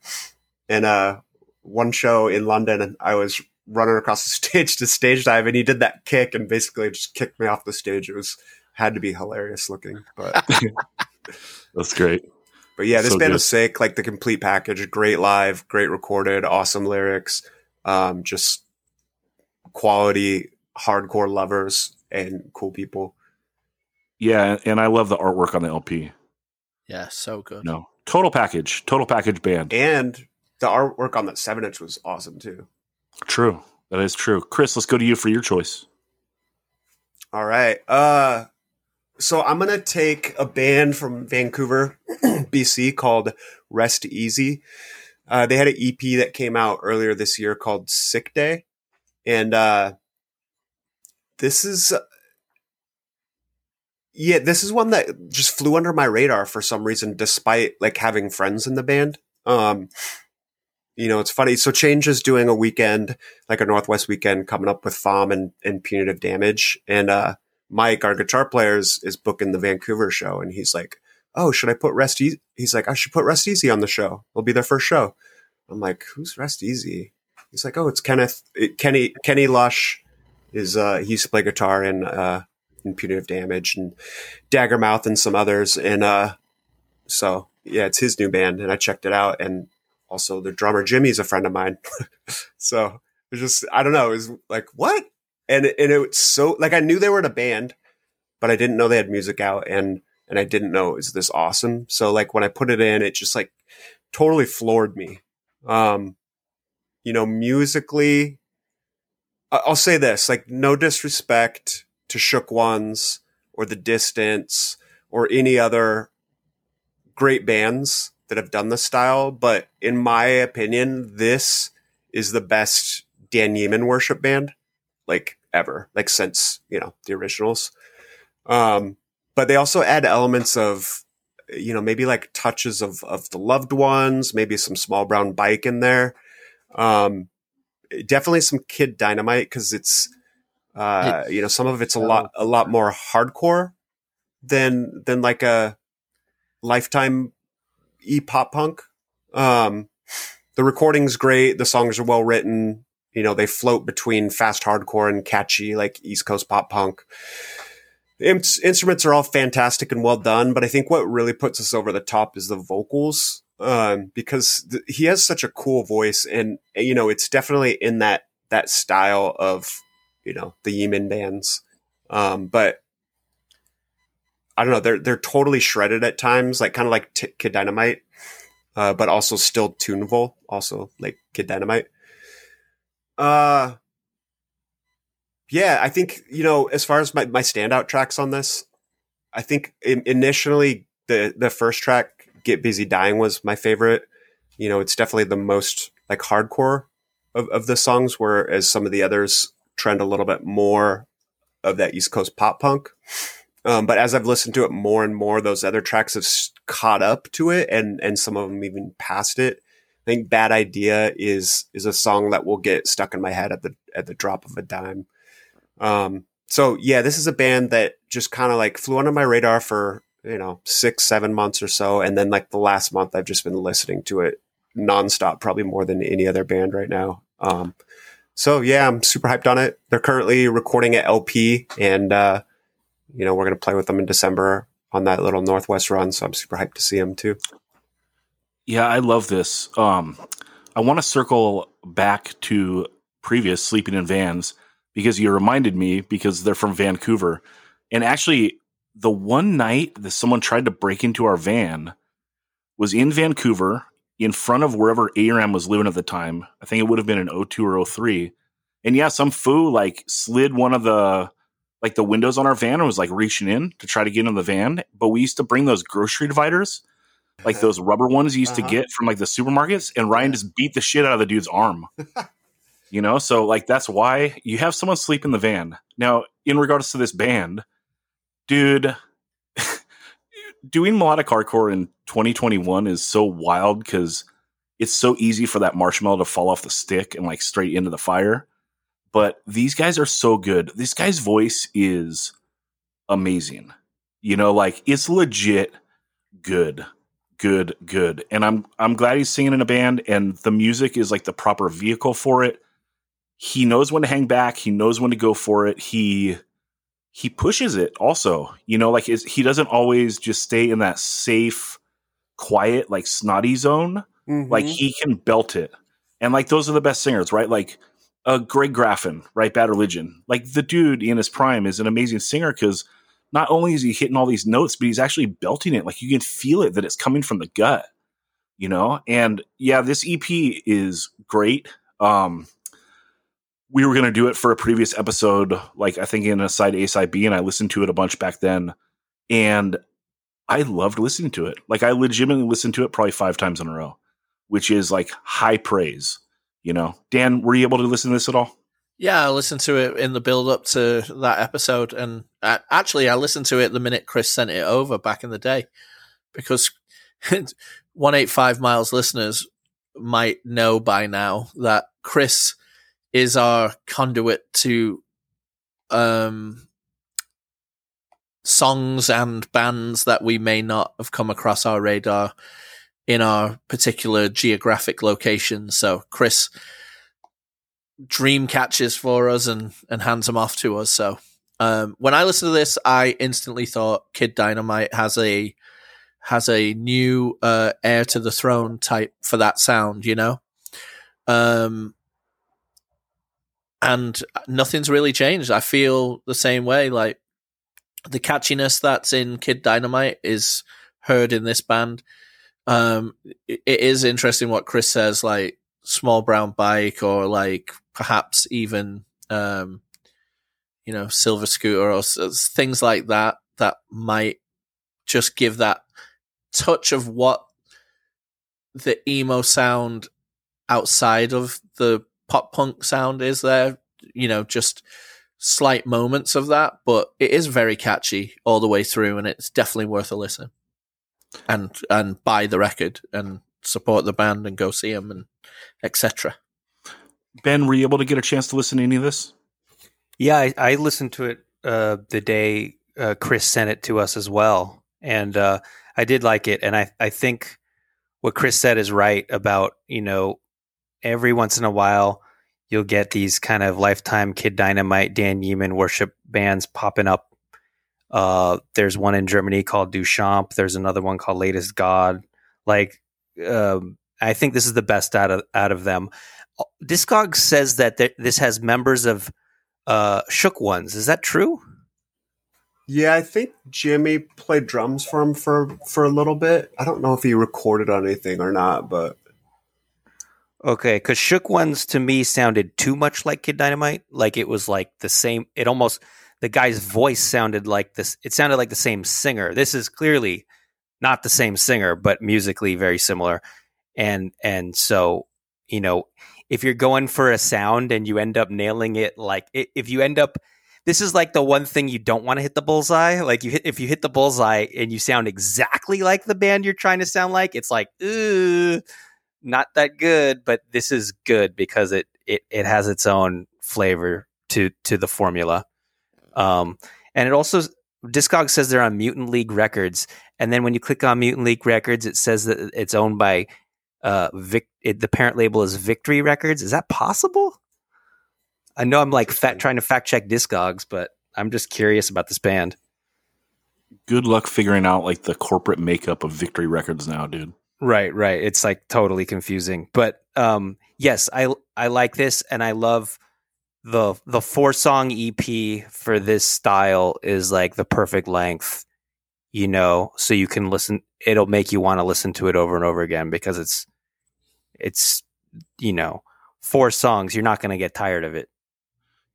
And uh, one show in London, I was running across the stage to stage dive, and he did that kick and basically just kicked me off the stage. It was had to be hilarious looking, but That's great. But yeah, this So band good. was sick. Like the complete package, great live, great recorded, awesome lyrics, um, just quality hardcore lovers and cool people. Yeah, and I love the artwork on the LP. Yeah, so good. No, total package, total package band. And the artwork on that seven inch was awesome too. True, that is true. Chris, let's go to you for your choice. All right. Uh so I'm gonna take a band from Vancouver, BC called Rest Easy. Uh, they had an EP that came out earlier this year called Sick Day, and uh, this is yeah, this is one that just flew under my radar for some reason, despite like having friends in the band. Um, you know, it's funny. So Change is doing a weekend, like a Northwest weekend, coming up with FOM and, and Punitive Damage, and uh, Mike, our guitar player, is, is booking the Vancouver show, and he's like, "Oh, should I put Rest Easy?" He's like, "I should put Rest Easy on the show. It'll be their first show." I'm like, "Who's Rest Easy?" He's like, "Oh, it's Kenneth it, Kenny Kenny Lush is uh, he used to play guitar in uh, in Punitive Damage and Daggermouth and some others, and uh, so yeah, it's his new band, and I checked it out, and also the drummer Jimmy's a friend of mine, so it just I don't know, it was like what and and it was so like I knew they were in a band, but I didn't know they had music out, and and I didn't know it was this awesome. So like when I put it in, it just like totally floored me. Um, you know, musically, I'll say this: like no disrespect to Shook Ones or The Distance or any other great bands that have done this style, but in my opinion, this is the best Dan Yemin worship band like ever, like since you know the originals. Um, but they also add elements of, you know, maybe like touches of of the loved ones, maybe some small brown bike in there. Um, definitely some Kid Dynamite because it's, uh, you know, some of it's a lot a lot more hardcore than than like a lifetime e pop punk. Um, the recording's great. The songs are well written you know they float between fast hardcore and catchy like east coast pop punk instruments are all fantastic and well done but i think what really puts us over the top is the vocals um, because th- he has such a cool voice and you know it's definitely in that that style of you know the Yemin bands. Um, but i don't know they're they're totally shredded at times like kind of like T- kid dynamite uh, but also still tunable also like kid dynamite. Uh yeah, I think you know as far as my, my standout tracks on this, I think in, initially the the first track "Get Busy Dying" was my favorite. You know, it's definitely the most like hardcore of, of the songs, whereas some of the others trend a little bit more of that East Coast pop punk. Um, but as I've listened to it more and more, those other tracks have caught up to it, and and some of them even passed it. I think "Bad Idea" is is a song that will get stuck in my head at the at the drop of a dime. Um, so yeah, this is a band that just kind of like flew under my radar for you know six seven months or so, and then like the last month, I've just been listening to it nonstop, probably more than any other band right now. Um, so yeah, I'm super hyped on it. They're currently recording at LP, and uh, you know we're gonna play with them in December on that little Northwest run. So I'm super hyped to see them too. Yeah, I love this. Um, I want to circle back to previous sleeping in vans because you reminded me because they're from Vancouver. And actually, the one night that someone tried to break into our van was in Vancouver in front of wherever Aram was living at the time. I think it would have been in 02 or 03. And yeah, some foo like slid one of the like the windows on our van and was like reaching in to try to get in the van. But we used to bring those grocery dividers, like those rubber ones you used Uh-huh. to get from like the supermarkets, and Ryan just beat the shit out of the dude's arm. you know, so like that's why you have someone sleep in the van. Now, in regards to this band, dude, doing melodic hardcore in 2021 is so wild because it's so easy for that marshmallow to fall off the stick and like straight into the fire. But these guys are so good. This guy's voice is amazing. You know, like it's legit good, good, good. And I'm I'm glad he's singing in a band and the music is like the proper vehicle for it. He knows when to hang back, he knows when to go for it. He he pushes it also. You know, like is he doesn't always just stay in that safe, quiet, like snotty zone. Like Mhm. he can belt it. And like those are the best singers right? Like uh greg graffin right? Bad religion. Like the dude in his prime is an amazing singer because not only is he hitting all these notes but he's actually belting it. Like you can feel it that it's coming from the gut you know? And yeah this ep is great. Um we were going to do it for a previous episode like i think in a side a side b and i listened to it a bunch back then and i loved listening to it like i legitimately listened to it probably five times in a row which is like high praise. You know, Dan, were you able to listen to this at all? Yeah, I listened to it in the build up to that episode, and uh, actually, I listened to it the minute Chris sent it over back in the day, because one eight five miles listeners might know by now that Chris is our conduit to um songs and bands that we may not have come across our radar in our particular geographic location. So Chris dream catches for us and and hands them off to us. So um, when I listened to this, I instantly thought Kid Dynamite has a has a new uh, heir to the throne type for that sound, you know. Um, and nothing's really changed. I feel the same way. Like the catchiness that's in Kid Dynamite is heard in this band. Um, it, is interesting what Chris says, like small brown bike or like perhaps even um, you know silver scooter or things like that that might just give that touch of what the emo sound outside of the pop punk sound is there you know just slight moments of that but it is very catchy all the way through and it's definitely worth a listen and and buy the record and support the band and go see them and etc Ben, were you able to get a chance to listen to any of this? Yeah, I, I listened to it uh, the day uh, Chris sent it to us as well, and uh, I did like it. And I, I think what Chris said is right about you know every once in a while you'll get these kind of lifetime Kid Dynamite, Dan Yemin worship bands popping up. Uh, there's one in Germany called Duchamp. There's another one called Latest God. Like, um, I think this is the best out of out of them. Discogs says that th- this has members of uh, Shook Ones. Is that true? Yeah, I think Jimmy played drums for him for for a little bit. I don't know if he recorded on anything or not, but Okay, because Shook Ones to me sounded too much like Kid Dynamite. Like it was like the same. It almost the guy's voice sounded like this. It sounded like the same singer. This is clearly not the same singer, but musically very similar. And and so you know, if you're going for a sound and you end up nailing it, like if you end up, this is like the one thing you don't want to hit the bullseye. Like you hit if you hit the bullseye and you sound exactly like the band you're trying to sound like, it's like, ooh not that good, but this is good because it it it has its own flavor to to the formula. Um, and it also Discog says they're on Mutant League Records, and then when you click on Mutant League Records, it says that it's owned by uh Vic. It, the parent label is Victory Records. Is that possible? I know I'm like fat, trying to fact check Discogs, but I'm just curious about this band. Good luck figuring out like the corporate makeup of Victory Records now, dude. Right, right. It's like totally confusing. But um, yes, I I like this, and I love the the four song EP for this style is like the perfect length, you know, so you can listen. It'll make you want to listen to it over and over again because it's it's you know four songs. You're not going to get tired of it.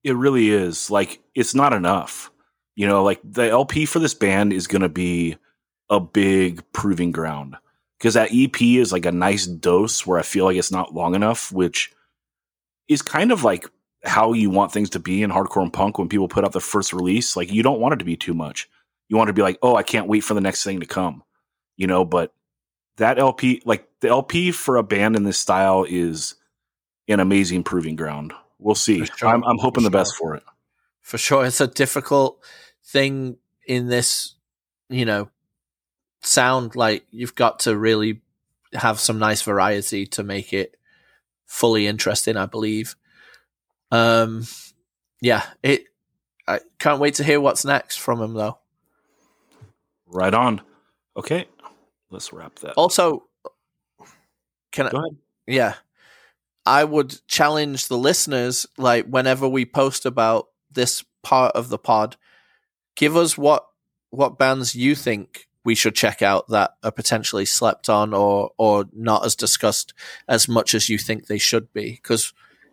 It really is. Like it's not enough. You know, like the LP for this band is going to be a big proving ground because that EP is like a nice dose where I feel like it's not long enough, which is kind of like how you want things to be in hardcore and punk when people put out the first release. Like you don't want it to be too much. You want to be like, oh, I can't wait for the next thing to come, you know. But that LP, like the LP for a band in this style, is an amazing proving ground. We'll see. Sure. I'm, I'm hoping For the best for it. for sure it's a difficult thing in this you know sound like you've got to really have some nice variety to make it fully interesting i believe um yeah it i can't wait to hear what's next from him though Right on. Okay, let's wrap that. also can i ahead. yeah i would challenge the listeners like whenever we post about this part of the pod give us what what bands you think we should check out that are potentially slept on or or not as discussed as much as you think they should be because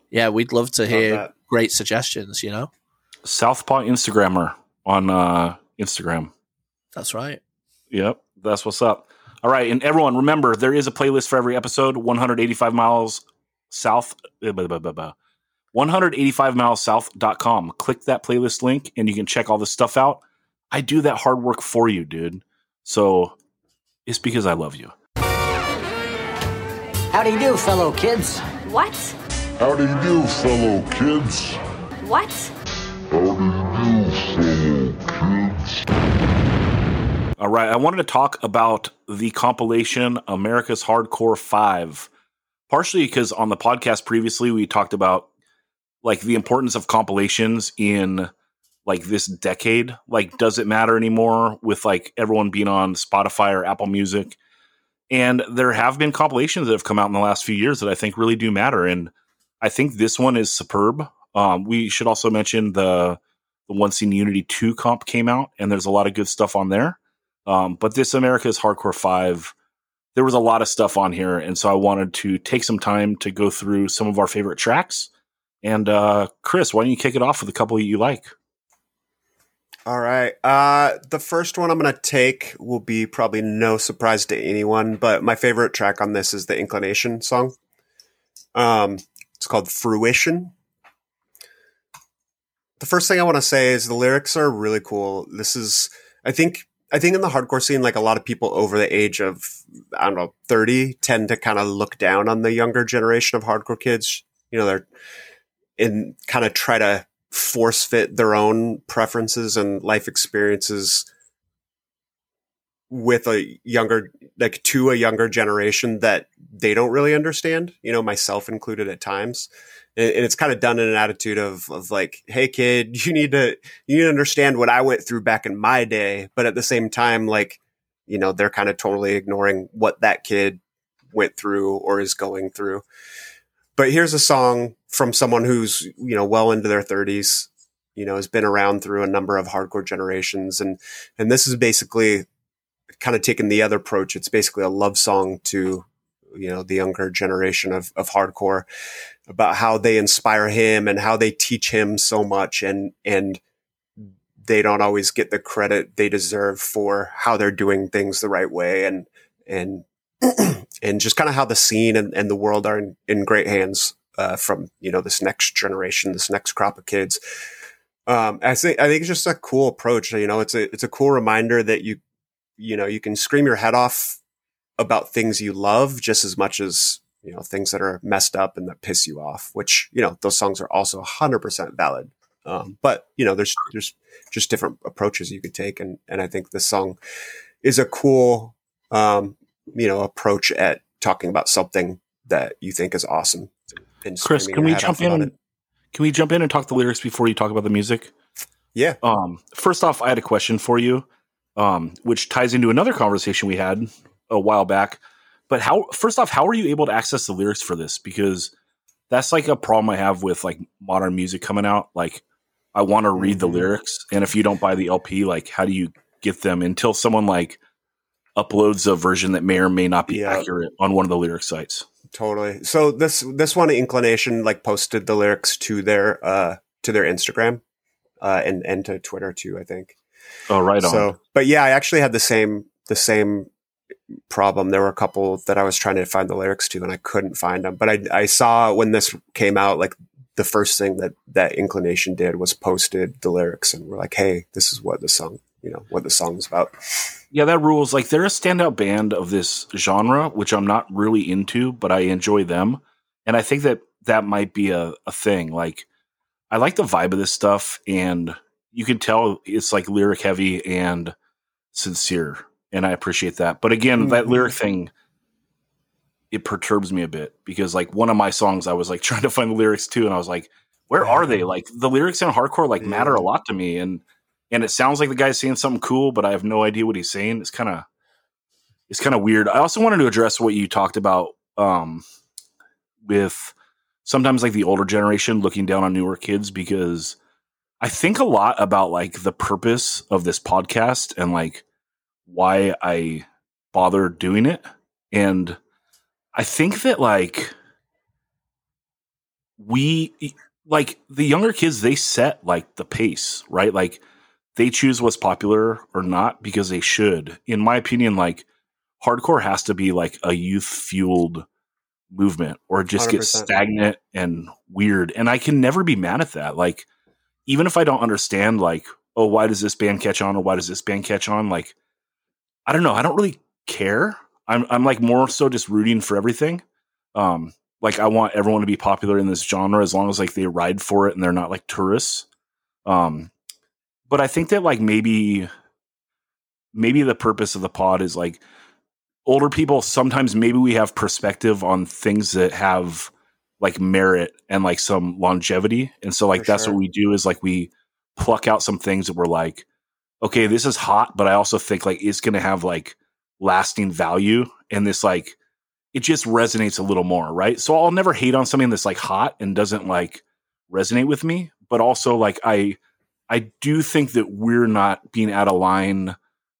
yeah we'd love to hear that. great suggestions you know Southpaw Instagrammer on uh, Instagram. that's right Yep, that's what's up. All right, and everyone, remember there is a playlist for every episode. 185 miles south. uh, blah, blah, blah, blah. 185 miles south.com. Click that playlist link and you can check all this stuff out. I do that hard work for you, dude. So it's because I love you. How do you do, fellow kids? What? How do you do, fellow kids? What? How do you do, fellow kids? All right, I wanted to talk about the compilation America's Hardcore 5. Partially because on the podcast previously we talked about like the importance of compilations in like this decade. Like does it matter anymore with like everyone being on Spotify or Apple Music? And there have been compilations that have come out in the last few years that I think really do matter and I think this one is superb. Um, we should also mention the the One Scene Unity 2 comp came out and there's a lot of good stuff on there. Um, but this America's Hardcore 5, there was a lot of stuff on here. And so I wanted to take some time to go through some of our favorite tracks. And uh, Chris, why don't you kick it off with a couple you like? All right. Uh, the first one I'm going to take will be probably no surprise to anyone, but my favorite track on this is the Inclination song. Um, it's called Fruition. The first thing I want to say is the lyrics are really cool. This is, I think, I think in the hardcore scene, like a lot of people over the age of, I don't know, 30 tend to kind of look down on the younger generation of hardcore kids. You know, they're in kind of try to force fit their own preferences and life experiences with a younger like to a younger generation that they don't really understand you know myself included at times. And, and it's kind of done in an attitude of of like hey kid you need to you need to understand what i went through back in my day. But at the same time like you know they're kind of totally ignoring what that kid went through or is going through. But here's a song from someone who's you know well into their 30s you know has been around through a number of hardcore generations. And and this is basically kind of taking the other approach. It's basically a love song to you know the younger generation of of hardcore about how they inspire him and how they teach him so much and and they don't always get the credit they deserve for how they're doing things the right way. And and and just kind of how the scene and, and the world are in, in great hands uh, from you know this next generation, this next crop of kids. Um, I think I think it's just a cool approach. You know, it's a it's a cool reminder that you you know you can scream your head off about things you love just as much as you know things that are messed up and that piss you off. Which you know those songs are also hundred percent valid. Um, but you know, there's there's just different approaches you could take, and and I think this song is a cool um, you know approach at talking about something that you think is awesome. And Chris, can we jump in? it. Can we jump in and talk the lyrics before you talk about the music? Yeah. Um, first off, I had a question for you, um, which ties into another conversation we had a while back. But how? First off, how are you able to access the lyrics for this? Because that's like a problem I have with like modern music coming out. Like, I want to read the Mhm. lyrics, and if you don't buy the LP, like, how do you get them until someone like uploads a version that may or may not be Yeah. accurate on one of the lyric sites? Totally. So this this one inclination like posted the lyrics to their uh to their Instagram uh and and to Twitter too, I think. Oh, right on. So, but yeah, I actually had the same the same problem. There were a couple that I was trying to find the lyrics to, and I couldn't find them. But I I saw when this came out, like the first thing that that inclination did was posted the lyrics, and we're like, hey, this is what the song, you know, what the song's about. Yeah, that rules. Like they're a standout band of this genre, which I'm not really into, but I enjoy them. And I think that that might be a, a thing. Like I like the vibe of this stuff, and you can tell it's like lyric heavy and sincere, and I appreciate that. But again, that Mhm. lyric thing it perturbs me a bit because like one of my songs I was like trying to find the lyrics to and I was like where are they like the lyrics in hardcore like matter a lot to me and and it sounds like the guy's saying something cool but I have no idea what he's saying. It's kind of it's kind of weird. I also wanted to address what you talked about um with sometimes like the older generation looking down on newer kids because I think a lot about like the purpose of this podcast and like why I bother doing it. And I think that like we like the younger kids they set like the pace, right? Like they choose what's popular or not because they should. In my opinion, like hardcore has to be like a youth fueled movement or just gets 100%. stagnant and weird. And I can never be mad at that. Like even if I don't understand like, oh, why does this band catch on or why does this band catch on? Like I don't know. I don't really care. I'm I'm like more so just rooting for everything. Um, like I want everyone to be popular in this genre as long as like they ride for it and they're not like tourists. Um, but I think that like maybe maybe the purpose of the pod is like older people sometimes maybe we have perspective on things that have like merit and like some longevity and so like For that's sure. what we do is like we pluck out some things that we're like okay this is hot but i also think like it's going to have like lasting value and this like it just resonates a little more right so i'll never hate on something that's like hot and doesn't like resonate with me but also like i i do think that we're not being out of line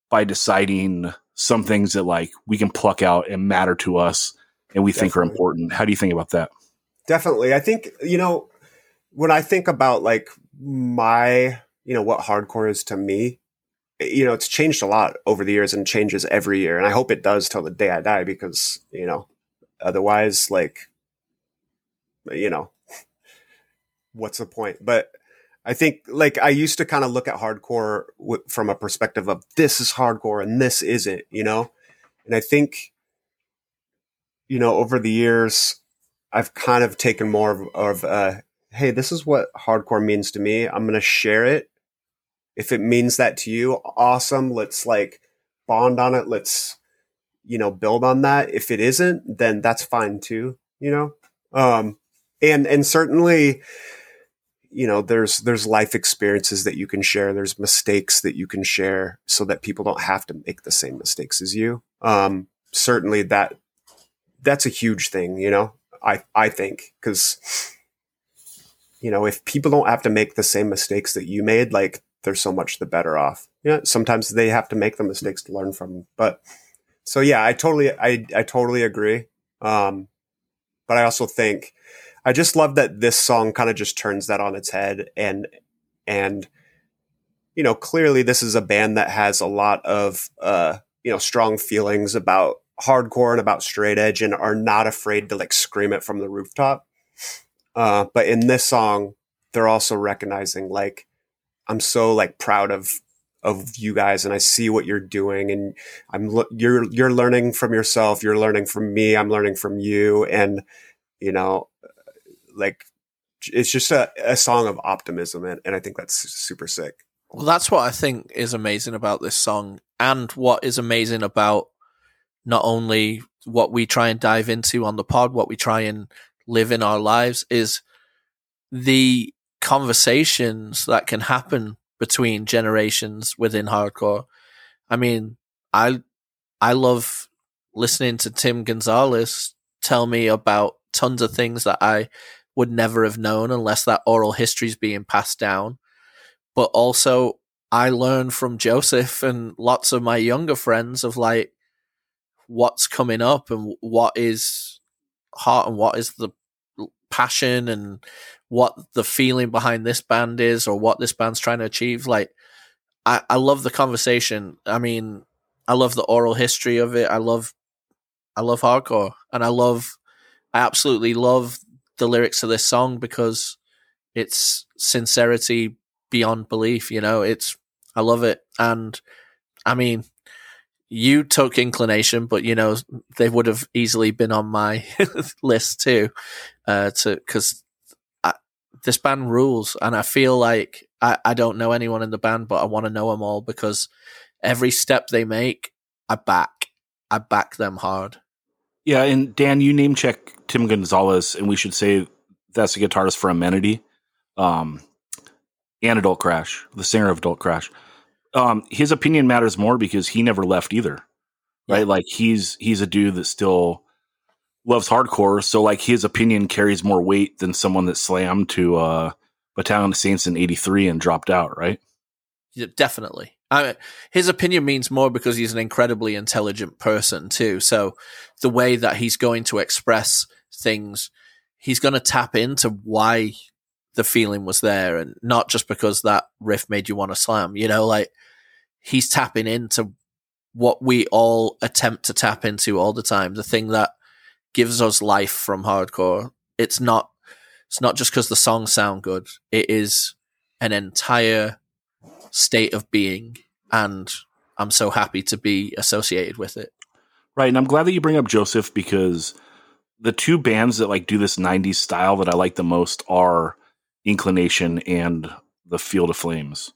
by deciding some things that like we can pluck out and matter to us and we think are important how do you think about that Definitely. I think, you know, when I think about like my, you know, what hardcore is to me, you know, it's changed a lot over the years and changes every year. And I hope it does till the day I die because, you know, otherwise, like, you know, what's the point? But I think like I used to kind of look at hardcore w- from a perspective of this is hardcore and this isn't, you know? And I think, you know, over the years, I've kind of taken more of, of uh, hey, this is what hardcore means to me. I'm going to share it. If it means that to you, awesome. Let's like bond on it. Let's, you know, build on that. If it isn't, then that's fine too, you know? Um, and, and certainly, you know, there's, there's life experiences that you can share. There's mistakes that you can share so that people don't have to make the same mistakes as you. Um, certainly that, that's a huge thing, you know? I I think because you know if people don't have to make the same mistakes that you made, like they're so much the better off. Yeah, sometimes they have to make the mistakes to learn from them. But so yeah, I totally I I totally agree. Um, but I also think I just love that this song kind of just turns that on its head and and you know clearly this is a band that has a lot of uh you know strong feelings about hardcore and about straight edge and are not afraid to like scream it from the rooftop. Uh, but in this song, they're also recognizing like I'm so like proud of of you guys and I see what you're doing and I'm you're you're learning from yourself, you're learning from me, I'm learning from you and you know like it's just a, a song of optimism and, and I think that's super sick. Well, that's what I think is amazing about this song, and what is amazing about not only what we try and dive into on the pod, what we try and live in our lives, is the conversations that can happen between generations within hardcore. I mean, I I love listening to Tim Gonzalez tell me about tons of things that I would never have known unless that oral history is being passed down. But also, I learned from Joseph and lots of my younger friends of like what's coming up and what is heart and what is the passion and what the feeling behind this band is or what this band's trying to achieve. Like, I, I love the conversation. I mean, I love the oral history of it. I love, I love hardcore, and I love, I absolutely love the lyrics of this song because it's sincerity beyond belief. You know, it's I love it, and I mean, you took inclination, but you know they would have easily been on my list too, uh, to because this band rules, and I feel like I, I don't know anyone in the band, but I want to know them all because every step they make, I back, I back them hard. Yeah, and Dan, you name check Tim Gonzalez, and we should say that's a guitarist for Amenity, um, and Adult Crash, the singer of Adult Crash. Um, his opinion matters more because he never left either, right? Yeah. Like he's he's a dude that still loves hardcore, so like his opinion carries more weight than someone that slammed to uh, Battalion of Saints in '83 and dropped out, right? Yeah, definitely. I his opinion means more because he's an incredibly intelligent person too. So the way that he's going to express things, he's going to tap into why the feeling was there, and not just because that riff made you want to slam. You know, like he's tapping into what we all attempt to tap into all the time. The thing that gives us life from hardcore. It's not. It's not just because the songs sound good. It is an entire state of being and I'm so happy to be associated with it. Right, and I'm glad that you bring up Joseph because the two bands that like do this '90s style that I like the most are Inclination and the Field of Flames.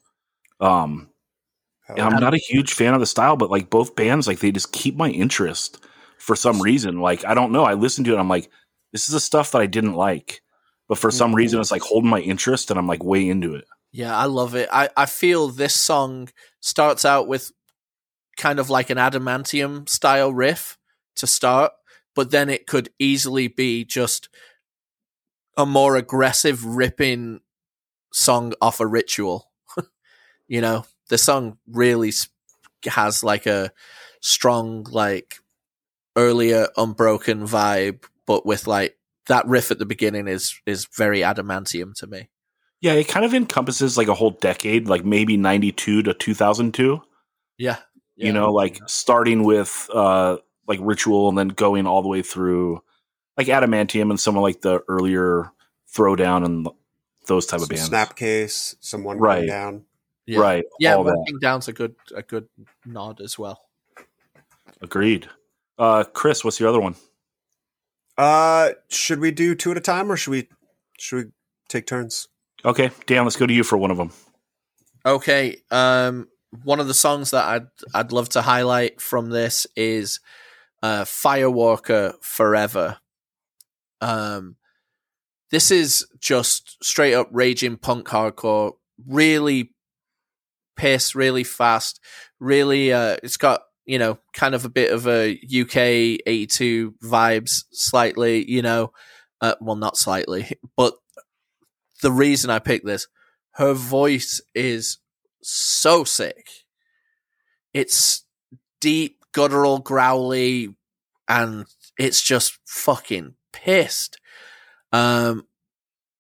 Um, I'm not a huge fan of the style, but like both bands, like they just keep my interest for some reason. Like I don't know, I listen to it, I'm like, this is the stuff that I didn't like, but for some reason, it's like holding my interest, and I'm like way into it. Yeah, I love it. I, I feel this song starts out with kind of like an adamantium style riff to start, but then it could easily be just a more aggressive ripping song off a ritual. you know, the song really has like a strong, like earlier unbroken vibe, but with like that riff at the beginning is is very adamantium to me. Yeah, it kind of encompasses like a whole decade, like maybe '92 to 2002. Yeah. you know like starting with uh like ritual and then going all the way through like adamantium and some of like the earlier throwdown and those type of bands Snapcase, someone Right. right down. Yeah. right Yeah, all that down's a good a good nod as well. agreed uh chris what's your other one Uh, should we do two at a time, or should we should we take turns? Okay dan let's go to you for one of them Okay, um one of the songs that I'd I'd love to highlight from this is uh Firewalker Forever. Um this is just straight up raging punk hardcore, really piss, really fast, really uh it's got you know, kind of a bit of a UK 82 vibes, slightly, you know, uh, well, not slightly, but the reason I picked this, her voice is so sick. It's deep, guttural, growly, and it's just fucking pissed. Um,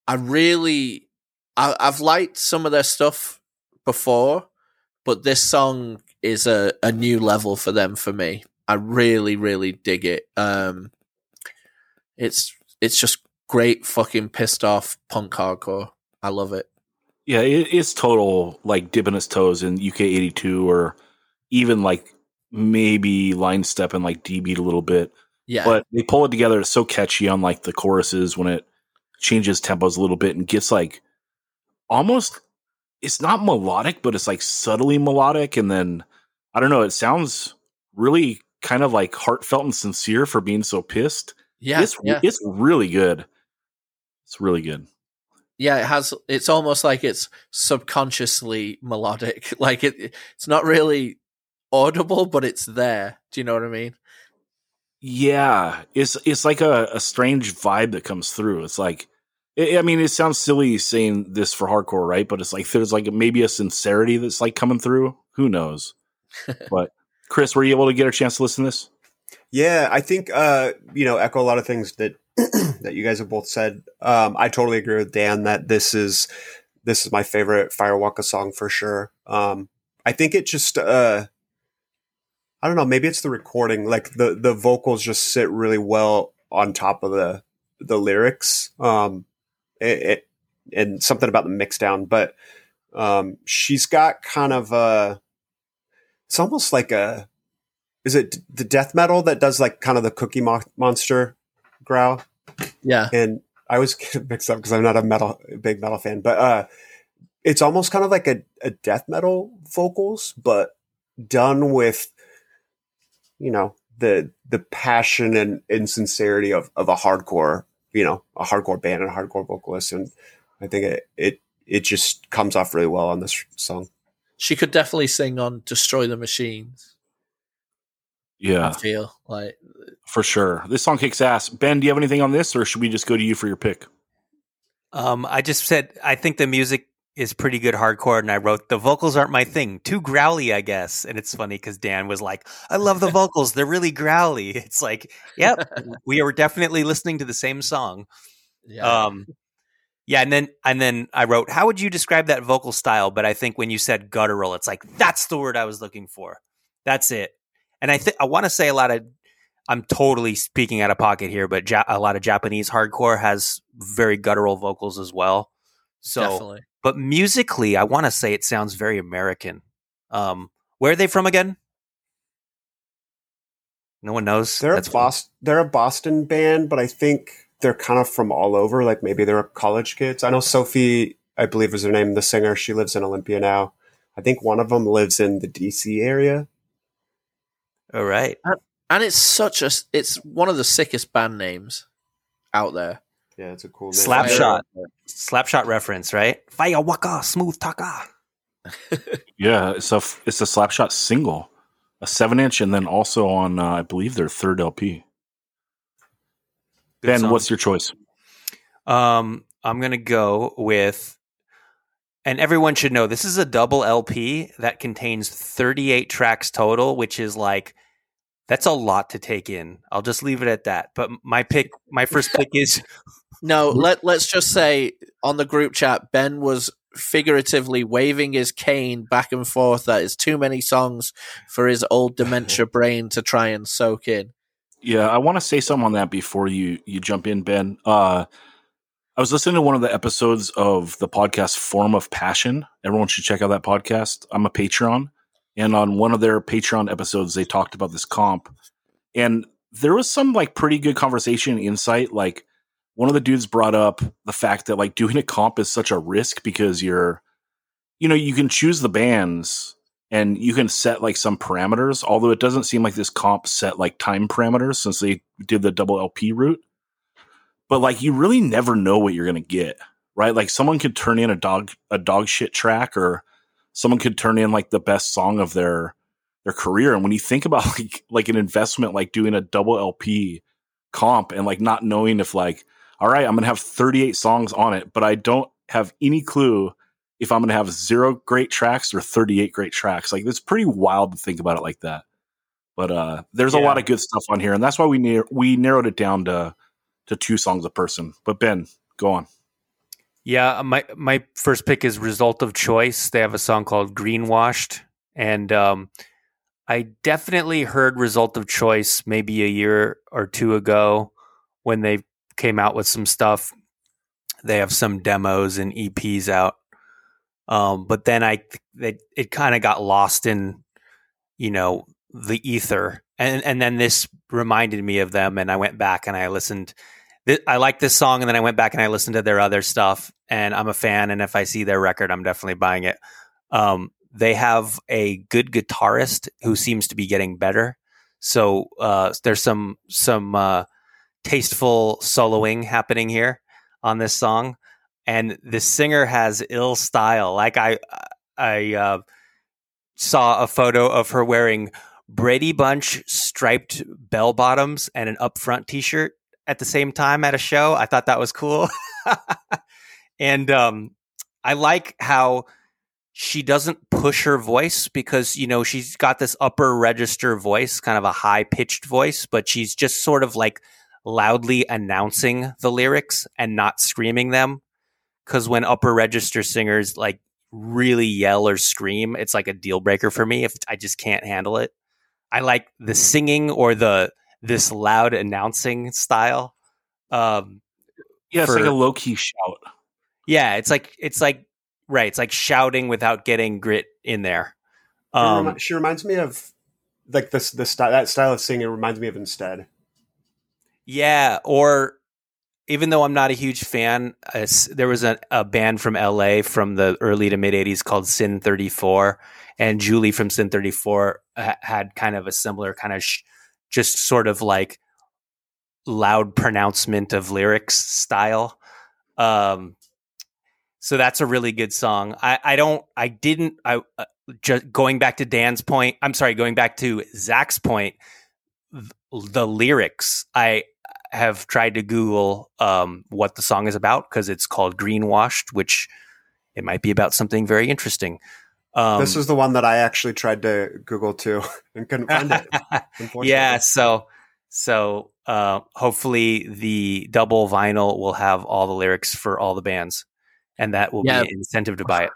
I really, I, I've liked some of their stuff before, but this song is a, a new level for them for me. I really, really dig it. Um, it's it's just great fucking pissed off punk hardcore. I love it. yeah it, it's total like dipping its toes in uk 82 or even like maybe line step and like d beat a little bit Yeah, but they pull it together. It's so catchy on like the choruses when it changes tempos a little bit and gets like almost it's not melodic, but it's like subtly melodic. And then I don't know, it sounds really kind of like heartfelt and sincere for being so pissed. yeah, it's yeah, it's really good. It's really good. yeah. It has. It's almost like it's subconsciously melodic. Like it. It's not really audible, but it's there. Do you know what I mean? Yeah, it's it's like a, a strange vibe that comes through. It's like, I I mean, it sounds silly saying this for hardcore, right? But it's like there's like maybe a sincerity that's like coming through. Who knows? but Chris, were you able to get a chance to listen to this? Yeah, I think uh, you know, echo a lot of things that that you guys have both said. Um, I totally agree with Dan that this is this is my favorite Firewalker song for sure. Um, I think it just uh, I don't know, maybe it's the recording. Like the the vocals just sit really well on top of the the lyrics. Um, it, it and something about the mix down, but um, she's got kind of a. It's almost like a is it the death metal that does like kind of the cookie Mo- monster growl Yeah. and i always get mixed up because i'm not a metal big metal fan but uh it's almost kind of like a, a death metal vocals but done with you know the the passion and insincerity of of a hardcore you know a hardcore band and a hardcore vocalist and i think it it it just comes off really well on this song She could definitely sing on Destroy the Machines. I Yeah, feel like for sure. This song kicks ass. Ben, do you have anything on this, or should we just go to you for your pick? Um, I just said I think the music is pretty good hardcore, and I wrote the vocals aren't my thing. Too growly, I guess. And it's funny because Dan was like, "I love the vocals; they're really growly." It's like, yep, we are definitely listening to the same song. yeah. Um, yeah, and then and then I wrote, "How would you describe that vocal style?" But I think when you said guttural, it's like that's the word I was looking for. That's it. And I think I want to say a lot of. I'm totally speaking out of pocket here, but ja- a lot of Japanese hardcore has very guttural vocals as well. So, definitely. but musically, I want to say it sounds very American. Um, where are they from again? No one knows. They're That's a fine. Boston. They're a Boston band, but I think they're kind of from all over. Like maybe they're college kids. I know Sophie, I believe is her name, the singer. She lives in Olympia now. I think one of them lives in the DC area. All right. And it's such a it's one of the sickest band names out there. Yeah, it's a cool name. Slapshot. Slapshot reference, right? Fire waka, smooth taka. Yeah, it's a it's a Slapshot single, a seven inch, and then also on uh, I believe their third LP. Good ben, song. what's your choice? Um, I'm gonna go with, and everyone should know this is a double LP that contains 38 tracks total, which is like that's a lot to take in. I'll just leave it at that. But my pick, my first pick is No, let let's just say on the group chat, Ben was figuratively waving his cane back and forth That is too many songs for his old dementia brain to try and soak in. Yeah, I want to say something on that before you you jump in, Ben. Uh, I was listening to one of the episodes of the podcast Form of Passion. Everyone should check out that podcast. I'm a Patreon, and on one of their Patreon episodes, they talked about this comp, and there was some like pretty good conversation insight. Like one of the dudes brought up the fact that like doing a comp is such a risk because you're, you know, you can choose the bands and you can set like some parameters although it doesn't seem like this comp set like time parameters since they did the double lp route but like you really never know what you're going to get right like someone could turn in a dog a dog shit track or someone could turn in like the best song of their their career and when you think about like like an investment like doing a double lp comp and like not knowing if like all right i'm going to have 38 songs on it but i don't have any clue if I'm going to have zero great tracks or 38 great tracks. Like it's pretty wild to think about it like that. But uh, there's a lot of good stuff on here, and that's why we nar- we narrowed it down to to two songs a person. But Ben, go on. Yeah, my my first pick is Result of Choice. They have a song called Greenwashed, and um, I definitely heard Result of Choice maybe a year or two ago when they came out with some stuff. They have some demos and EPs out, um, but then I they, it kind of got lost in you know the ether, and and then this reminded me of them, and I went back and I listened I like this song, and then I went back and I listened to their other stuff, and I'm a fan. And if I see their record, I'm definitely buying it. Um, they have a good guitarist who seems to be getting better. So uh, there's some some uh, tasteful soloing happening here on this song, and the singer has ill style. Like I I uh, saw a photo of her wearing Brady Bunch striped bell bottoms and an upfront T-shirt at the same time at a show. I thought that was cool, and um, I like how she doesn't push her voice because you know she's got this upper register voice, kind of a high pitched voice, but she's just sort of like loudly announcing the lyrics and not screaming them. Because when upper register singers like really yell or scream, it's like a deal breaker for me if I just can't handle it. I like the singing or the this loud announcing style. Um, Yeah, it's For- like a low key shout. yeah, it's like it's like right, it's like shouting without getting grit in there. She Um, she reminds me of like this the style that style of singing it reminds me of instead. Yeah, or even though I'm not a huge fan, uh, there was a, a band from LA from the early to mid 80s called Sin 34, and Julie from Sin 34 ha- had kind of a similar kind of sh- just sort of like loud pronouncement of lyrics style. Um, so that's a really good song. I, I don't, I didn't, I uh, just going back to Dan's point. I'm sorry, going back to Zach's point. th- The lyrics, I have tried to Google um, what the song is about because it's called Greenwashed, which it might be about something very interesting. Um, this was the one that I actually tried to Google too and couldn't find it. yeah, so so uh, hopefully the double vinyl will have all the lyrics for all the bands, and that will Yeah. be an incentive to buy it.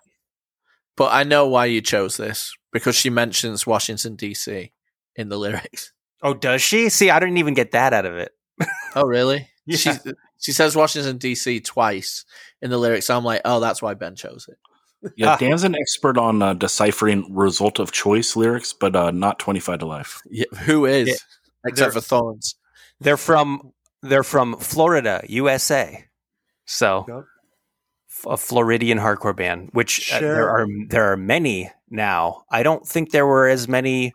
But I know why you chose this because she mentions Washington D.C. in the lyrics. Oh, does she? See, I didn't even get that out of it. Oh, really? Yeah. She she says Washington D.C. twice in the lyrics. So I'm like, oh, that's why Ben chose it. Yeah, Ah. Dan's an expert on uh, deciphering result of choice lyrics, but uh, not 25 to life. Yeah, who is? Yeah. Except They're- for Thorns. They're from they're from Florida, USA. So Yep. f- a Floridian hardcore band, which uh, there are there are many now. I don't think there were as many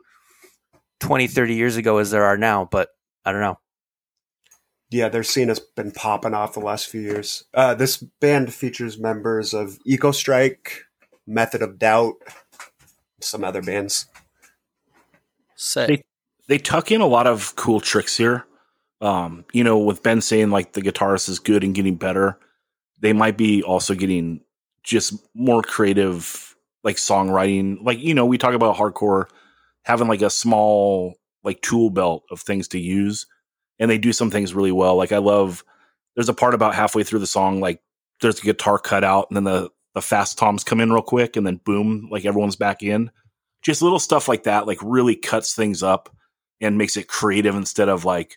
20, 30 years ago as there are now, but I don't know. Yeah, their scene has been popping off the last few years. Uh, this band features members of Ecostrike, Method of Doubt, some other bands. Sick. They- They tuck in a lot of cool tricks here. Um, you know, with Ben saying like the guitarist is good and getting better, they might be also getting just more creative, like songwriting. Like, you know, we talk about hardcore having like a small like tool belt of things to use, and they do some things really well. Like I love there's a part about halfway through the song, like there's a guitar cut out, and then the the fast toms come in real quick, and then boom, like everyone's back in. Just little stuff like that, like really cuts things up and makes it creative instead of like,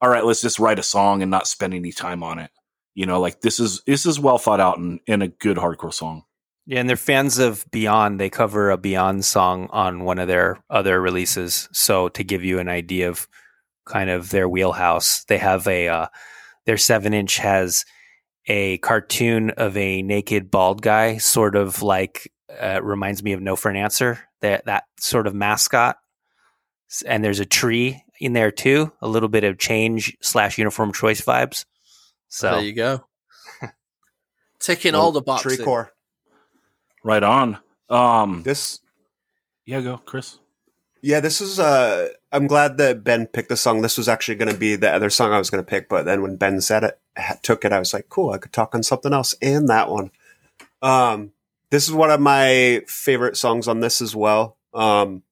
all right, let's just write a song and not spend any time on it. You know, like this is this is well thought out and, and a good hardcore song. Yeah, and they're fans of Beyond. They cover a Beyond song on one of their other releases. So to give you an idea of kind of their wheelhouse, they have a uh, their seven inch has a cartoon of a naked bald guy, sort of like uh, reminds me of No for an Answer. That that sort of mascot, and there's a tree in there too. A little bit of change slash uniform choice vibes. So there you go. Ticking Well, all the boxes. Tree core. Right on. Um This, yeah, go, Chris. Yeah, this is. Uh, I'm glad that Ben picked the song. This was actually going to be the other song I was going to pick, but then when Ben said it, took it, I was like, cool. I could talk on something else and that one. Um, this is one of my favorite songs on this as well. Um,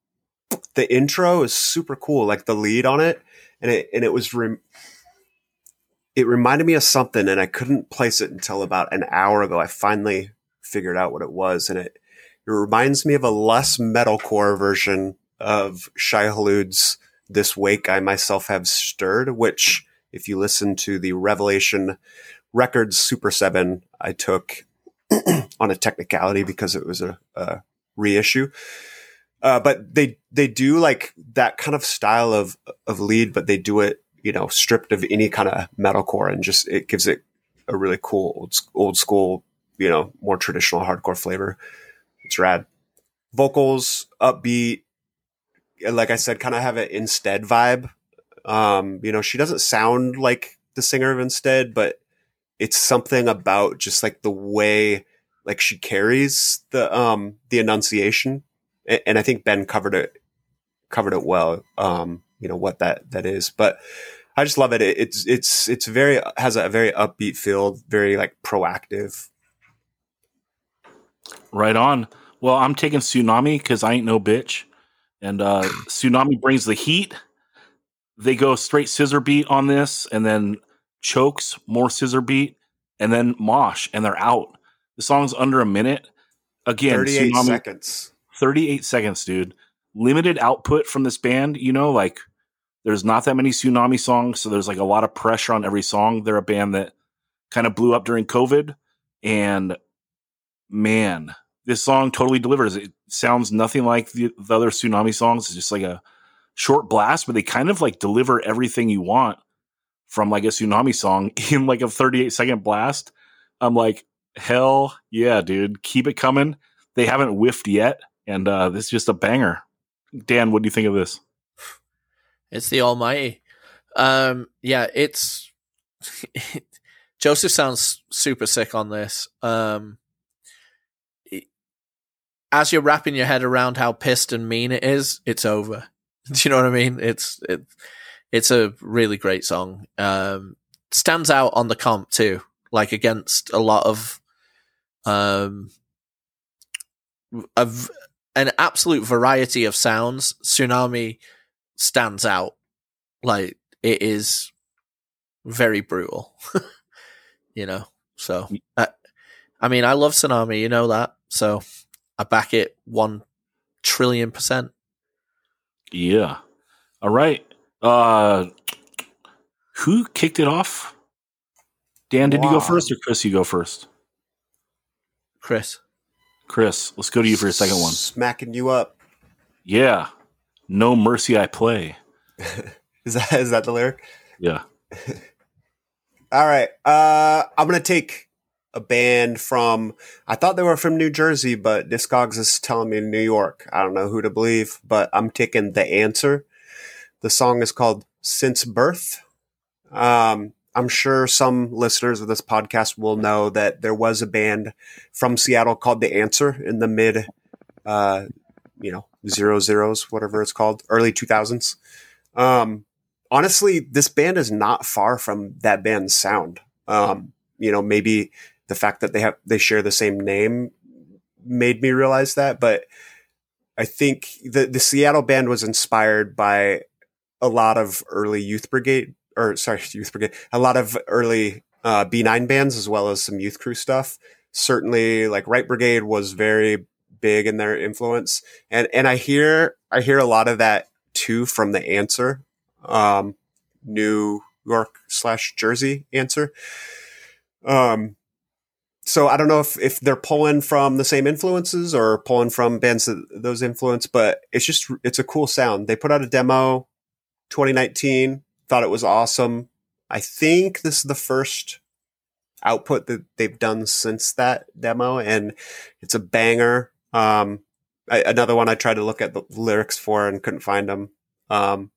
the intro is super cool, like the lead on it, and it and it was. Rem- it reminded me of something, and I couldn't place it until about an hour ago. I finally figured out what it was, and it it reminds me of a less metalcore version of Shai Hulud's "This Wake I Myself Have Stirred," which, if you listen to the Revelation Records Super Seven, I took on a technicality because it was a, a reissue. Uh, but they they do like that kind of style of of lead, but they do it you know stripped of any kind of metalcore and just it gives it a really cool old, old school you know more traditional hardcore flavor. It's rad. Vocals upbeat, like I said, kind of have an instead vibe. Um, you know, she doesn't sound like the singer of Instead, but it's something about just like the way like she carries the um the enunciation A- and i think ben covered it covered it well. Um, you know what that that is, but I just love it. it it's it's it's very has a very upbeat feel, very like proactive. Right on. Well, I'm taking Sunami because I ain't no bitch. And uh, Sunami brings the heat. They go straight scissor beat on this and then chokes, more scissor beat, and then mosh, and they're out. The song's under a minute. Again, 38 Sunami, seconds. 38 seconds, dude. Limited output from this band, you know, like there's not that many Sunami songs, so there's like a lot of pressure on every song. They're a band that kind of blew up during COVID, and man, this song totally delivers. It sounds nothing like the, the other Sunami songs. It's just like a short blast, but they kind of like deliver everything you want from like a Sunami song in like a 38 second blast. I'm like, hell yeah, dude, keep it coming. They haven't whiffed yet, and uh, this is just a banger. Dan, what do you think of this? It's the Almighty. Um, yeah, it's Joseph sounds super sick on this. Um, as you're wrapping your head around how pissed and mean it is, it's over. Do you know what I mean? It's it, it's a really great song. Um, stands out on the comp too, like against a lot of um of an absolute variety of sounds. Sunami stands out. Like it is very brutal, you know. So, I, I mean, I love Sunami, you know that. So, I back it one trillion percent. Yeah. All right. Uh, who kicked it off? Dan, did you go first or Chris? You go first. Chris, Chris, let's go to you for your second one. Smacking you up. Yeah. No mercy I play. Is that is that the lyric? Yeah. All right. Uh, I'm gonna take a band from. I thought they were from New Jersey, but Discogs is telling me New York. I don't know who to believe, but I'm taking the answer. The song is called "Since Birth." Um, I'm sure some listeners of this podcast will know that there was a band from Seattle called The Answer in the mid, uh, you know, zero zeros, whatever it's called, early 2000s. Um, honestly, this band is not far from that band's sound. Um, you know, maybe the fact that they have they share the same name made me realize that, but I think the the Seattle band was inspired by a lot of early Youth Brigade or sorry, Youth Brigade, a lot of early uh, B9 bands as well as some Youth Crew stuff. Certainly, like Right Brigade was very big in their influence, and and I hear I hear a lot of that too from the Answer, um, New York slash Jersey Answer. Um, so I don't know if if they're pulling from the same influences or pulling from bands that those influence, but it's just it's a cool sound. They put out a demo 2019, thought it was awesome. I think this is the first output that they've done since that demo, and it's a banger. Um, I, another one I tried to look at the lyrics for and couldn't find them. Um,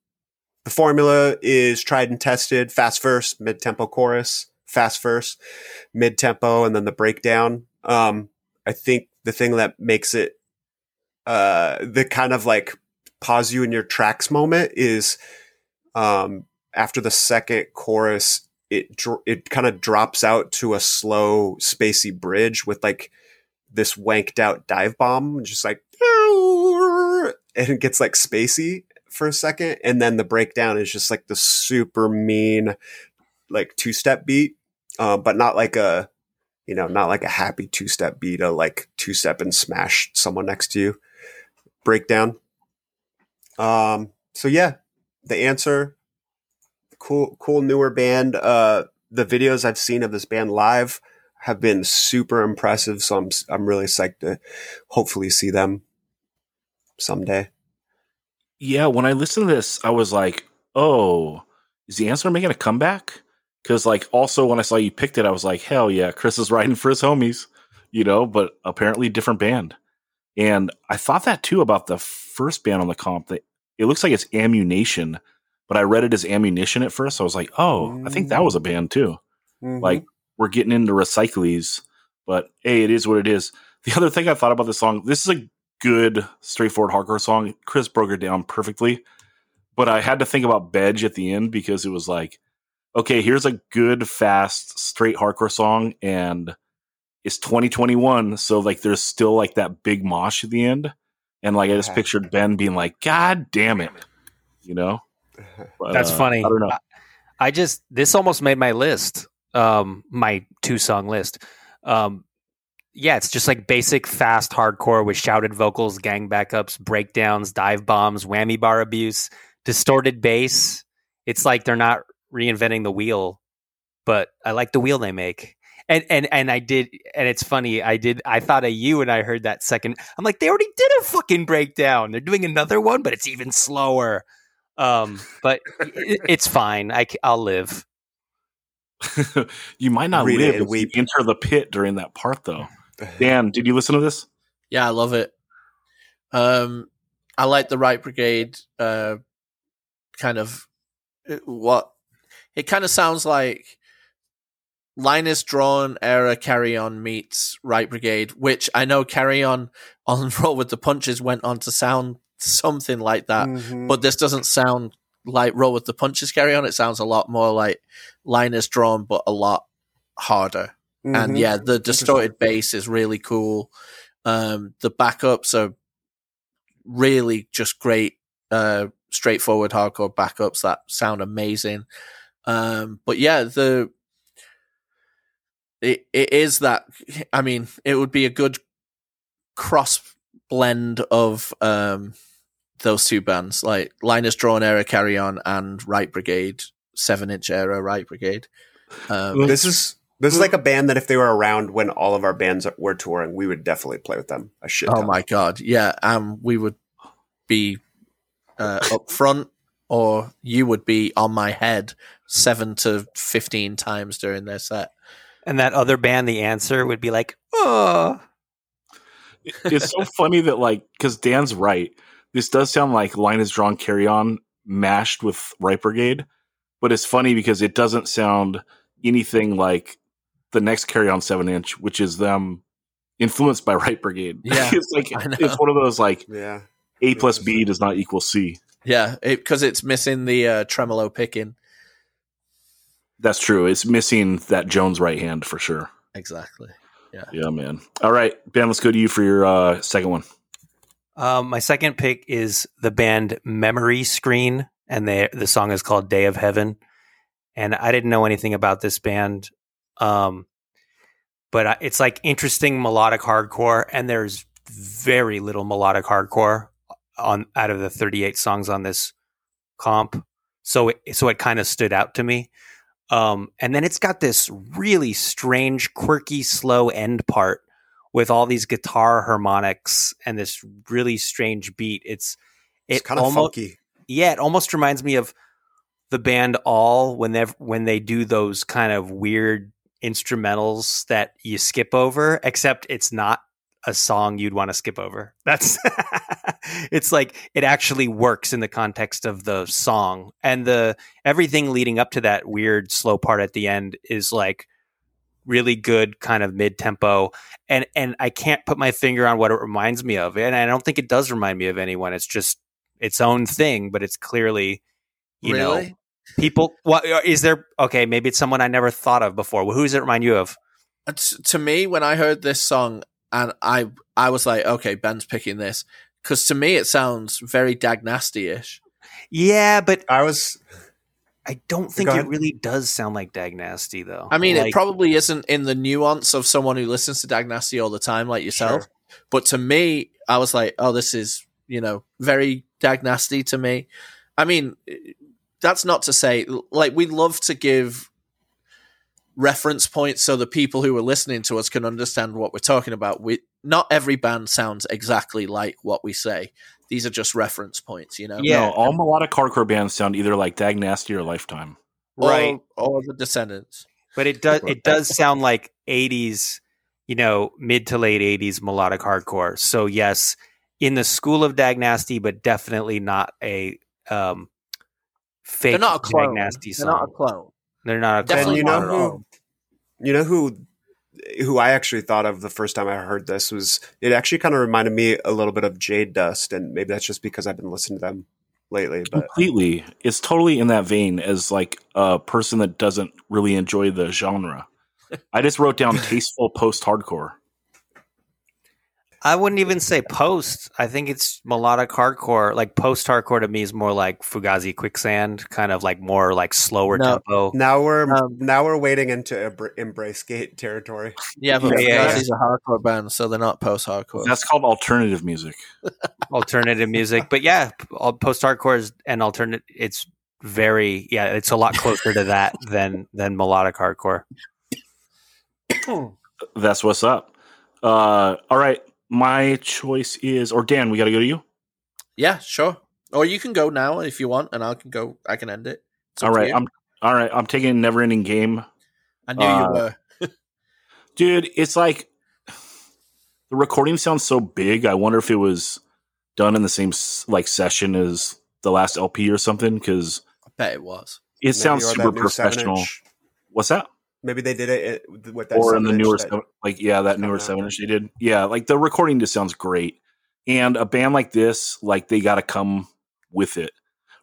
the formula is tried and tested: fast verse, mid tempo chorus, fast verse, mid tempo, and then the breakdown. Um, I think the thing that makes it uh, the kind of like pause you in your tracks moment is um, after the second chorus, it dr- it kind of drops out to a slow, spacey bridge with like this wanked out dive bomb, just like and it gets like spacey for a second, and then the breakdown is just like the super mean, like two step beat, uh, but not like a you know not like a happy two step beat, a like two step and smash someone next to you breakdown. Um, so yeah, the answer, cool, cool newer band. Uh, the videos I've seen of this band live have been super impressive. So I'm, I'm really psyched to hopefully see them someday. Yeah, when I listened to this, I was like, "Oh, is the answer making a comeback?" Because like, also when I saw you picked it, I was like, "Hell yeah, Chris is riding for his homies," you know. But apparently, different band. And I thought that too about the first band on the comp. That it looks like it's Ammunition, but I read it as Ammunition at first. So I was like, "Oh, I think that was a band too." Mhm. Like we're getting into recyclees, but hey, it is what it is. The other thing I thought about this song, this is a good, straightforward hardcore song. Chris broke it down perfectly, but I had to think about Bedge at the end because it was like, okay, here's a good, fast, straight hardcore song, and it's 2021, so like there's still like that big mosh at the end, and like I just Uh-huh. pictured Ben being like, "God damn it," you know. But, That's uh, funny. I don't know. I, I just this almost made my list, um, my two song list. Um, yeah, it's just like basic fast hardcore with shouted vocals, gang backups, breakdowns, dive bombs, whammy bar abuse, distorted bass. It's like they're not reinventing the wheel, but I like the wheel they make. And and and I did, and it's funny. I did. I thought of you, and I heard that second. I'm like, they already did a fucking breakdown. They're doing another one, but it's even slower. Um, but it, it's fine. I will live. you might not Read live and if you enter the pit during that part, though. Dan, did you listen to this? Yeah, I love it. Um, I like the Right Brigade. Uh, kind of uh, what it kind of sounds like. Line Is Drawn era Carry On meets Right Brigade, which I know Carry On on Roll with the Punches went on to sound something like that, Mhm. but this doesn't sound like Roll with the Punches Carry On. It sounds a lot more like Line Is Drawn, but a lot harder and Mhm. yeah, the distorted bass is really cool. Um, the backups are really just great, uh, straightforward hardcore backups that sound amazing. Um, but yeah, the it it is that. I mean, it would be a good cross blend of um those two bands, like Line Is Drawn era Carry On and Right Brigade, seven inch era Right Brigade. Um, This is this is like a band that if they were around when all of our bands were touring, we would definitely play with them. A shit. Oh my god, yeah. Um, we would be uh, up front, or you would be on my head seven to fifteen times during their set. And that other band, The Answer, would be like, oh, it's so funny that like because Dan's right. This does sound like line is drawn carry on mashed with Right Brigade, but it's funny because it doesn't sound anything like the next carry on seven inch, which is them influenced by Right Brigade. Yeah, it's like it's one of those like Yeah. A plus B does not equal C. Yeah, because it's missing the uh, tremolo picking. That's true. It's missing that Jones right hand for sure. Exactly. Yeah, Yeah, man. All right, Ben, let's go to you for your uh, second one. Um, my second pick is the band Memory Screen, and they, the song is called Day of Heaven. And I didn't know anything about this band, um, but I, it's like interesting melodic hardcore, and there's very little melodic hardcore on out of the 38 songs on this comp. So it, so it kind of stood out to me. Um, and then it's got this really strange, quirky, slow end part with all these guitar harmonics and this really strange beat. It's It's it kind of funky. yeah, it almost reminds me of the band All when they when they do those kind of weird instrumentals that you skip over, except it's not a song you'd want to skip over. That's it's like it actually works in the context of the song and the everything leading up to that weird slow part at the end is like really good kind of mid tempo and and I can't put my finger on what it reminds me of and I don't think it does remind me of anyone. It's just its own thing but it's clearly you know people what is there okay maybe it's someone I never thought of before. Who does it remind you of? Uh, t- to me, when I heard this song, and I I was like, okay, Ben's picking this because to me it sounds very Dag Nasty ish. yeah but I was I don't think it really does sound like Dag Nasty though I mean, Like- it probably isn't in the nuance of someone who listens to Dag Nasty all the time, like yourself. Sure. But to me, I was like, oh, this is you know very Dag Nasty to me. I mean, that's not to say like we love to give reference points so the people who are listening to us can understand what we're talking about. We not every band sounds exactly like what we say. These are just reference points, you know. Yeah. No, all melodic hardcore bands sound either like Dag Nasty or Lifetime. Right Or, the Descendents. but it does it does sound like 80s you know mid to late 80s melodic hardcore so yes in the school of Dag Nasty but definitely not a um fake They're not a clone. Dag Nasty They're song not a clone. They're not a Definitely you know not at who- all. you know who who I actually thought of the first time I heard this was it actually kind of reminded me a little bit of Jade Dust, and maybe that's just because I've been listening to them lately. But Completely. It's totally in that vein as like a person that doesn't really enjoy the genre. I just wrote down tasteful post hardcore. I wouldn't even say post. I think it's melodic hardcore. Like post hardcore to me is more like Fugazi Quicksand, kind of like more like slower No. tempo. now we're Um, now we're wading into embrace gate territory. Yeah, but Yeah, yeah, Fugazi's a hardcore band, so they're not post-hardcore. That's called alternative music. alternative music. But yeah, post hardcore is and alternate. It's very yeah. It's a lot closer to that than than melodic hardcore. That's what's up. Uh, all right. My choice is, or Dan, we got to go to you. Yeah, sure. Or you can go now if you want, and I can go. I can end it. It's up All to right. you. I'm all right. I'm taking Never Ending Game. I knew uh, you were. dude it's like the recording sounds so big i wonder if it was done in the same like session as the last lp or something because I bet it was. it sounds Maybe, or super that new seven professional what's that Maybe they did it it- with that or in the newer that- seven, like yeah that newer out. seven inch they did. Yeah like the recording just sounds great. And a band like this like they got to come with it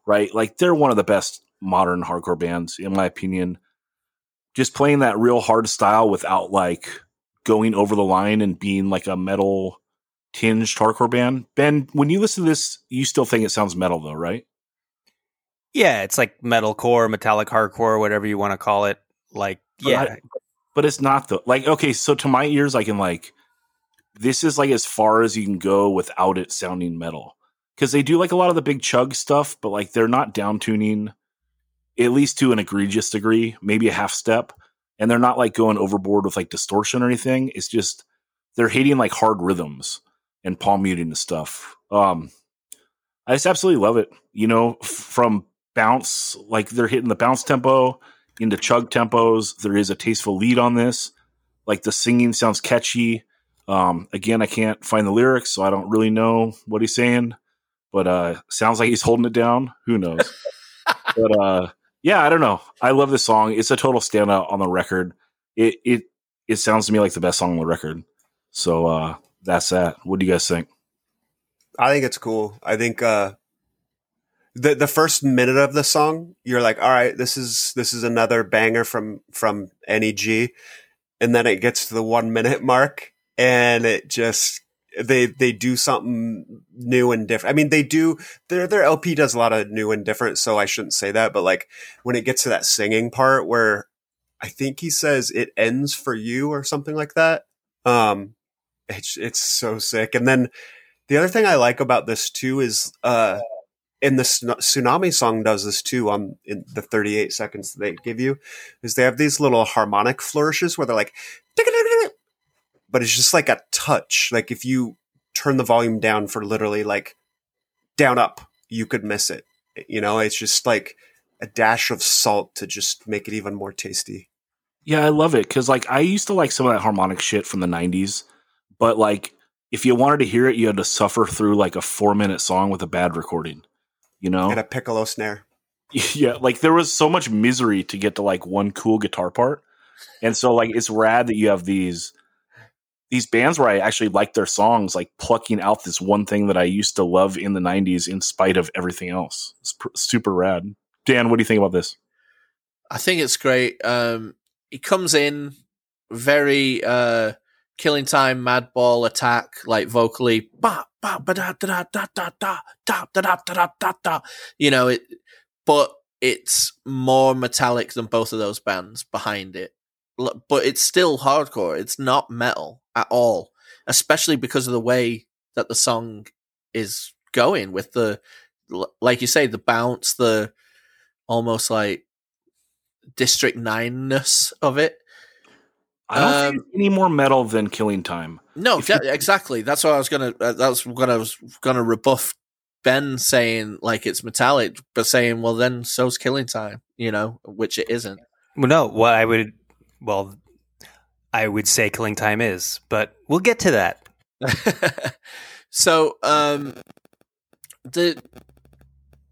right? Like they're one of the best modern hardcore bands in my opinion. Just playing that real hard style without like going over the line and being like a metal tinged hardcore band. Ben when you listen to this you still think it sounds metal though right? Yeah, it's like metalcore, metallic hardcore, whatever you want to call it. Like But yeah, I- but it's not though. Like, okay, so to my ears, I can like, this is like as far as you can go without it sounding metal. Because they do like a lot of the big chug stuff, but like they're not down tuning, at least to an egregious degree, maybe a half step. And they're not like going overboard with like distortion or anything. It's just they're hitting like hard rhythms and palm muting and stuff. Um, I just absolutely love it. You know, from bounce, like they're hitting the bounce tempo into chug tempos. There is a tasteful lead on this. Like the singing sounds catchy. Um, again, I can't find the lyrics, so I don't really know what he's saying. But uh, sounds like he's holding it down. Who knows? but uh, yeah, I don't know. I love this song. It's a total standout on the record. It it it sounds to me like the best song on the record. So uh, that's that. What do you guys think? I think it's cool. I think uh the the first minute of the song, you're like, all right, this is this is another banger from from NEG, and then it gets to the one minute mark, and it just they they do something new and different. I mean, they do their their LP does a lot of new and different, so I shouldn't say that, but like when it gets to that singing part where I think he says it ends for you or something like that. Um, it's it's so sick, and then the other thing I like about this too is uh and the sunami song does this too on in the 38 seconds that they give you is they have these little harmonic flourishes where they're like but it's just like a touch. Like if you turn the volume down for literally like down up you could miss it. You know it's just like a dash of salt to just make it even more tasty. Yeah, I love it because like I used to like some of that harmonic shit from the '90s, but like if you wanted to hear it, you had to suffer through like a four minute song with a bad recording. You know? and a piccolo snare yeah, like there was so much misery to get to like one cool guitar part, and so like it's rad that you have these these bands where I actually like their songs, like plucking out this one thing that I used to love in the '90s in spite of everything else. It's pr- super rad. Dan, what do you think about this? I think it's great. Um, he comes in very uh, killing time, madball attack, like vocally, ba You know it, but it's more metallic than both of those bands behind it. But it's still hardcore. It's not metal at all, especially because of the way that the song is going with the, like you say, the bounce, the almost like District Nine ness of it. I don't Um, think any more metal than Killing Time. No, If exactly. That's what I was gonna. Uh, that's what I was gonna rebuff Ben saying like it's metallic, but saying well then so's Killing Time, you know, which it isn't. well, no. What I would, well, I would say killing time is, but we'll get to that. so um the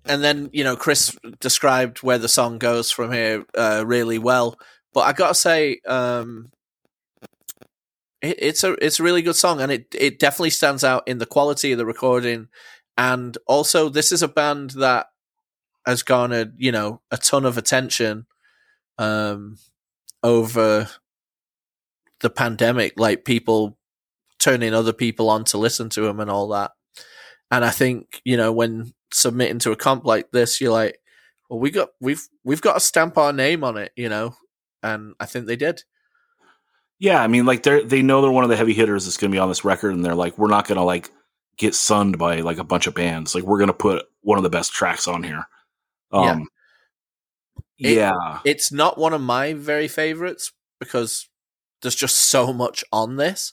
and then you know chris described where the song goes from here uh really well but i gotta say um it, it's a it's a really good song, and it it definitely stands out in the quality of the recording, and also this is a band that has garnered you know a ton of attention, um, over the pandemic, like people turning other people on to listen to them and all that. And I think you know when submitting to a comp like this, you're like, well, we got we've we've got to stamp our name on it, you know, and I think they did. Yeah, I mean, like they they know they're one of the heavy hitters that's going to be on this record, and they're like, we're not going to like get sunned by like a bunch of bands. Like we're going to put one of the best tracks on here. Um, It- yeah, It's not one of my very favorites because there's just so much on this,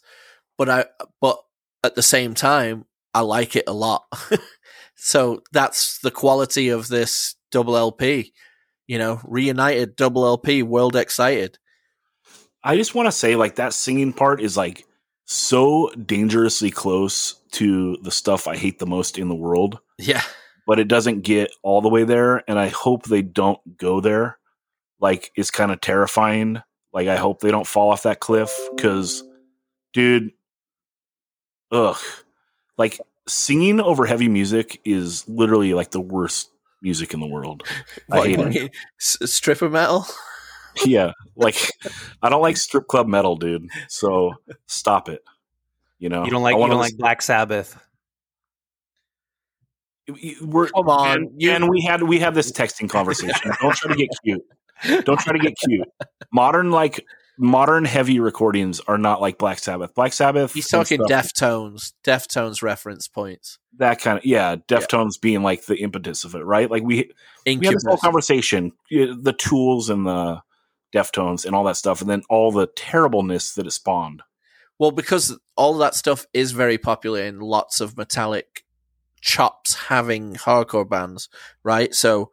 but I but at the same time I like it a lot. so that's the quality of this double LP. You know, reunited double LP, world excited. I just want to say like that singing part is like so dangerously close to the stuff I hate the most in the world, Yeah. but it doesn't get all the way there. And I hope they don't go there. Like it's kind of terrifying. Like I hope they don't fall off that cliff because, dude, ugh, like singing over heavy music is literally like the worst music in the world. I What, hate you it. stripper metal. Yeah like i don't like strip club metal dude so stop it you know? You don't like I you don't like Black Sabbath. we're, Come on, and, you- and we had we have this texting conversation. Don't try to get cute. Don't try to get cute. Modern like modern heavy recordings are not like black sabbath. Black sabbath He's and talking stuff, Deftones, Deftones reference points. that kind of yeah deftones being like the impetus of it right? Like we we had Incubus. this whole conversation the tools and the deftones and all that stuff and then all the terribleness that it spawned Well, because all that stuff is very popular in lots of metallic chops having hardcore bands, right? So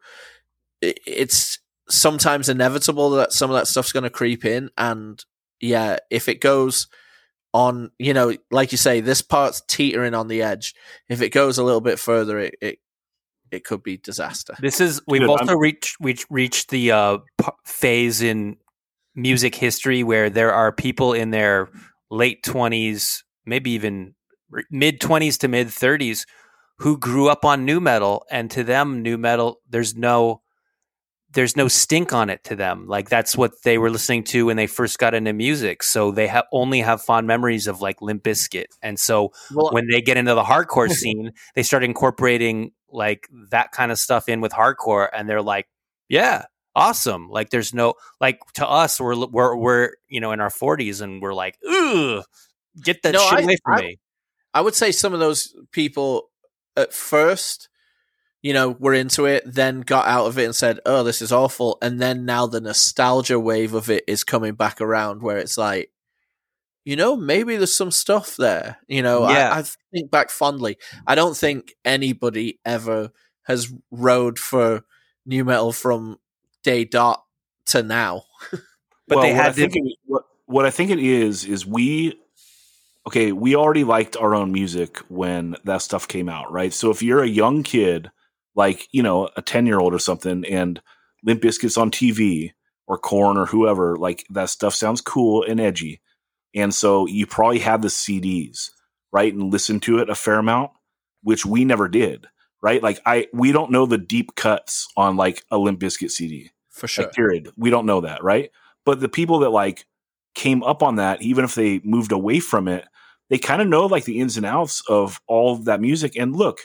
it's sometimes inevitable that some of that stuff's going to creep in. And yeah, if it goes on, you know, like you say, this part's teetering on the edge. If it goes a little bit further, it, it, it could be disaster. This is we've Dude, also I'm- reached we reached the uh, p- phase in music history where there are people in their late twenties, maybe even mid twenties to mid thirties, who grew up on nu metal, and to them, nu metal there's no there's no stink on it to them. Like that's what they were listening to when they first got into music. So they have only have fond memories of like Limp Bizkit. And so Well, when they get into the hardcore scene, they start incorporating like that kind of stuff in with hardcore, and they're like, "Yeah, awesome!" Like, there's no like to us, we're we're we're you know in our 40s, and we're like, "Ugh, get that No, shit I- away from I- me." I would say some of those people at first, you know, were into it, then got out of it and said, "Oh, this is awful," and then now the nostalgia wave of it is coming back around, where it's like, you know, maybe there's some stuff there. You know, Yeah. I, I think back fondly. I don't think anybody ever has rode for nu metal from day dot to now. But they what had I think it, what, what I think it is is we okay we already liked our own music when that stuff came out right so if you're a young kid like you know a 10 year old or something and Limp Bizkit's on TV or Korn or whoever like that stuff sounds cool and edgy and so you probably have the CDs right and listen to it a fair amount which we never did right? Like I we don't know the deep cuts on like a Limp Bizkit CD For sure. like period. We don't know that right? But the people that like came up on that even if they moved away from it they kind of know like the ins and outs of all of that music. And look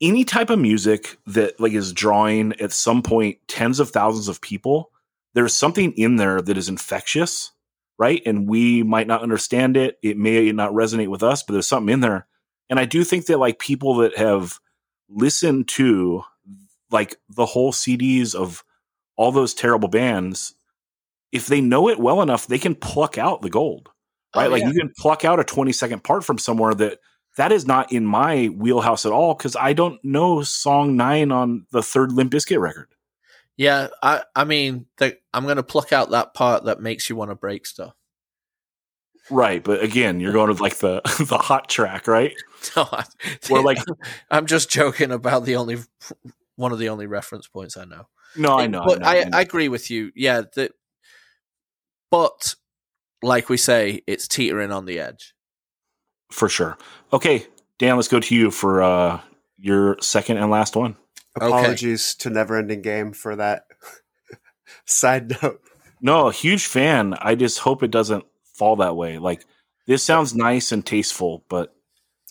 any type of music that like is drawing at some point tens of thousands of people there's something in there that is infectious right? And we might not understand it. It may not resonate with us but there's something in there. And i do think that like people that have listened to like the whole cds of all those terrible bands if they know it well enough they can pluck out the gold oh, right? Oh, like yeah. you can pluck out a 20 second part from somewhere that that is not in my wheelhouse at all because i don't know song nine on the third limp Bizkit record Yeah, I I mean, the, I'm going to pluck out that part that makes you want to break stuff. right but again you're going to like the the hot track right No, I, Or like- I'm just joking about the only one of the only reference points I know. no i know but know, I, know. I agree with you. Yeah, the, but like we say, it's teetering on the edge. for sure. Okay, Dan, let's go to you for uh, your second and last one. Apologies to Neverending Game for that side note. No, a huge fan. I just hope it doesn't fall that way. Like this sounds nice and tasteful, but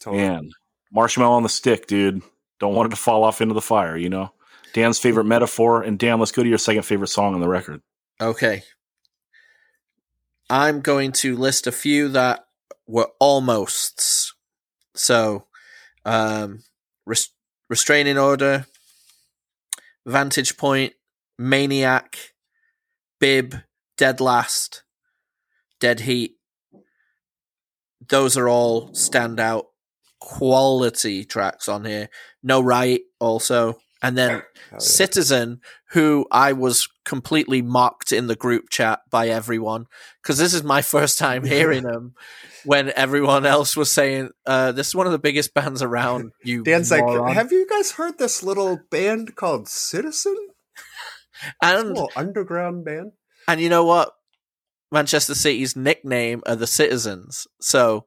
Totally. man, marshmallow on the stick, dude. Don't want it to fall off into the fire, you know? Dan's favorite metaphor. And Dan, let's go to your second favorite song on the record. Okay. I'm going to list a few that were almosts. So, um, res- restraining order, vantage point, maniac, bib, dead last, dead heat. Those are all standout quality tracks on here. No right also, and then yeah. Citizen, who I was completely mocked in the group chat by everyone because this is my first time hearing them. When everyone else was saying, uh, "This is one of the biggest bands around." You, Dan's like, have you guys heard this little band called Citizen? and little underground band. and you know what? Manchester City's nickname are the Citizens, so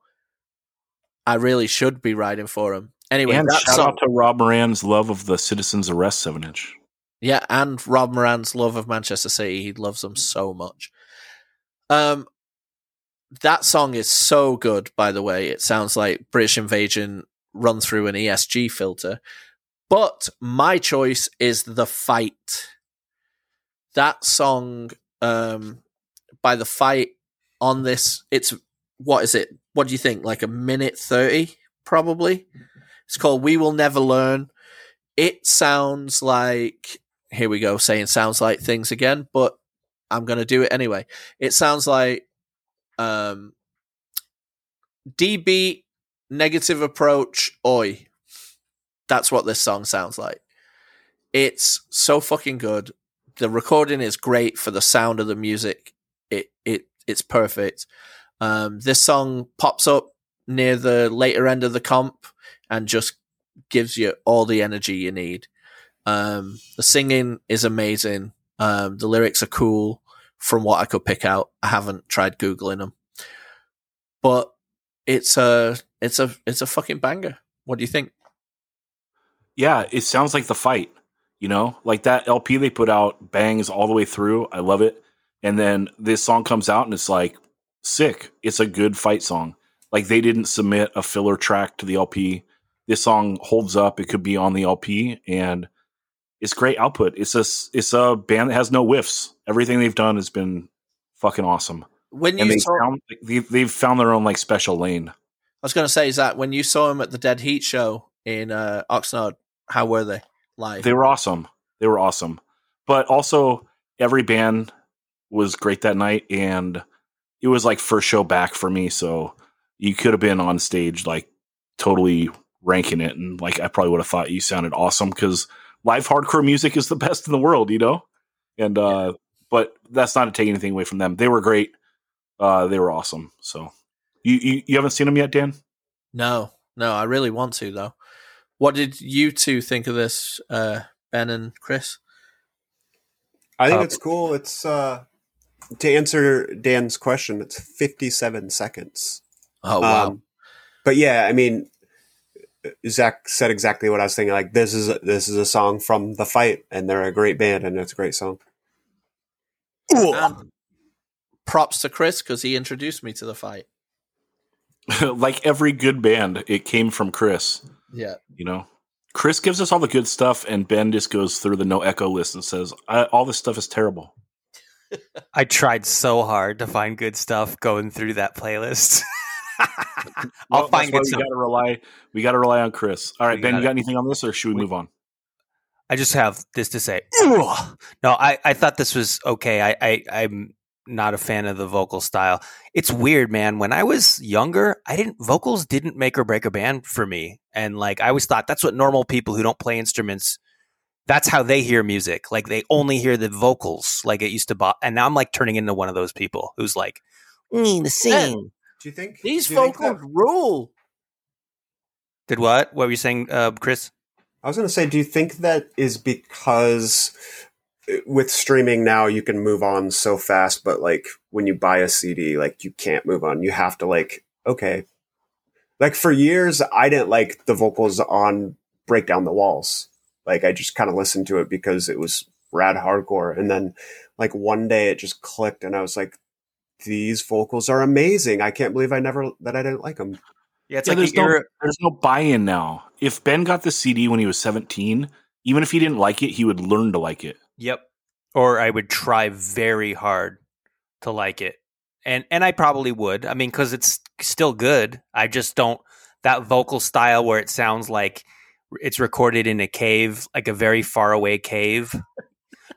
I really should be riding for them. Anyway, and shout song, out to Rob Moran's love of the Citizens Arrest 7 inch. Yeah, and Rob Moran's love of Manchester City. He loves them so much. Um, that song is so good. By the way, it sounds like British Invasion run through an ESG filter. But my choice is the fight. That song, um, by the fight on this, it's what is it? What do you think? Like a minute thirty, probably. It's called "We Will Never Learn." It sounds like here we go saying sounds like things again, but I'm going to do it anyway. It sounds like um DB negative approach oi. That's what this song sounds like. It's so fucking good. The recording is great for the sound of the music. It it it's perfect. Um this song pops up near the later end of the comp and just gives you all the energy you need. Um, the singing is amazing. Um, the lyrics are cool from what I could pick out. I haven't tried googling them, but it's a it's a it's a fucking banger. What do you think? Yeah, it sounds like the fight, you know? Like that LP they put out bangs all the way through. I love it. And then this song comes out and it's like sick. It's a good fight song. Like they didn't submit a filler track to the LP. This song holds up. It could be on the LP and it's great output. It's a it's a band that has no whiffs. Everything they've done has been fucking awesome. When you they saw, found they've, they've found their own like special lane. I was going to say is that when you saw them at the Dead Heat show in uh, Oxnard, how were they live? They were awesome. They were awesome. But also every band was great that night and it was like first show back for me, so you could have been on stage like totally ranking it and like I probably would have thought you sounded awesome cuz live hardcore music is the best in the world, you know? And uh but that's not to take anything away from them. They were great. Uh they were awesome. So you you, you haven't seen them yet, Dan? no, no, I really want to though. What did you two think of this, uh, Ben and Chris? I think Uh, it's cool. It's uh to answer Dan's question, it's 57 seconds. Oh wow, Um, but yeah, I mean, Zach said exactly what I was thinking. Like this is this is a song from the fight, and they're a great band, and it's a great song. And um, props to Chris because he introduced me to the fight. like every good band, it came from Chris. Yeah, you know chris gives us all the good stuff and ben just goes through the no echo list and says I, all this stuff is terrible I tried so hard to find good stuff going through that playlist. I'll Well, find that's why good stuff. we gotta rely we gotta rely on chris all right We ben you gotta- got anything on this or should we we- move on I just have this to say. No, I, I thought this was okay. I, I I'm not a fan of the vocal style. It's weird, man. When I was younger, I didn't vocals didn't make or break a band for me. And like I always thought that's what normal people who don't play instruments that's how they hear music. Like they only hear the vocals like it used to bo- and now I'm like turning into one of those people who's like mm, the singing. Do you think these do you think vocals that- rule. Did what? What were you saying, uh, Chris? I was going to say, do you think that is because with streaming now you can move on so fast but like when you buy a cd like you can't move on you have to like okay like for years i didn't like the vocals on break down the walls like i just kind of listened to it because it was rad hardcore and then like one day it just clicked and i was like these vocals are amazing i can't believe i never that i didn't like them Yeah, it's Yeah, like there's an no era- there's no buy-in now. If Ben got the CD when he was 17, even if he didn't like it, he would learn to like it. Yep. Or I would try very hard to like it. And and I probably would. I mean cuz it's still good. I just don't that vocal style where it sounds like it's recorded in a cave, like a very far away cave.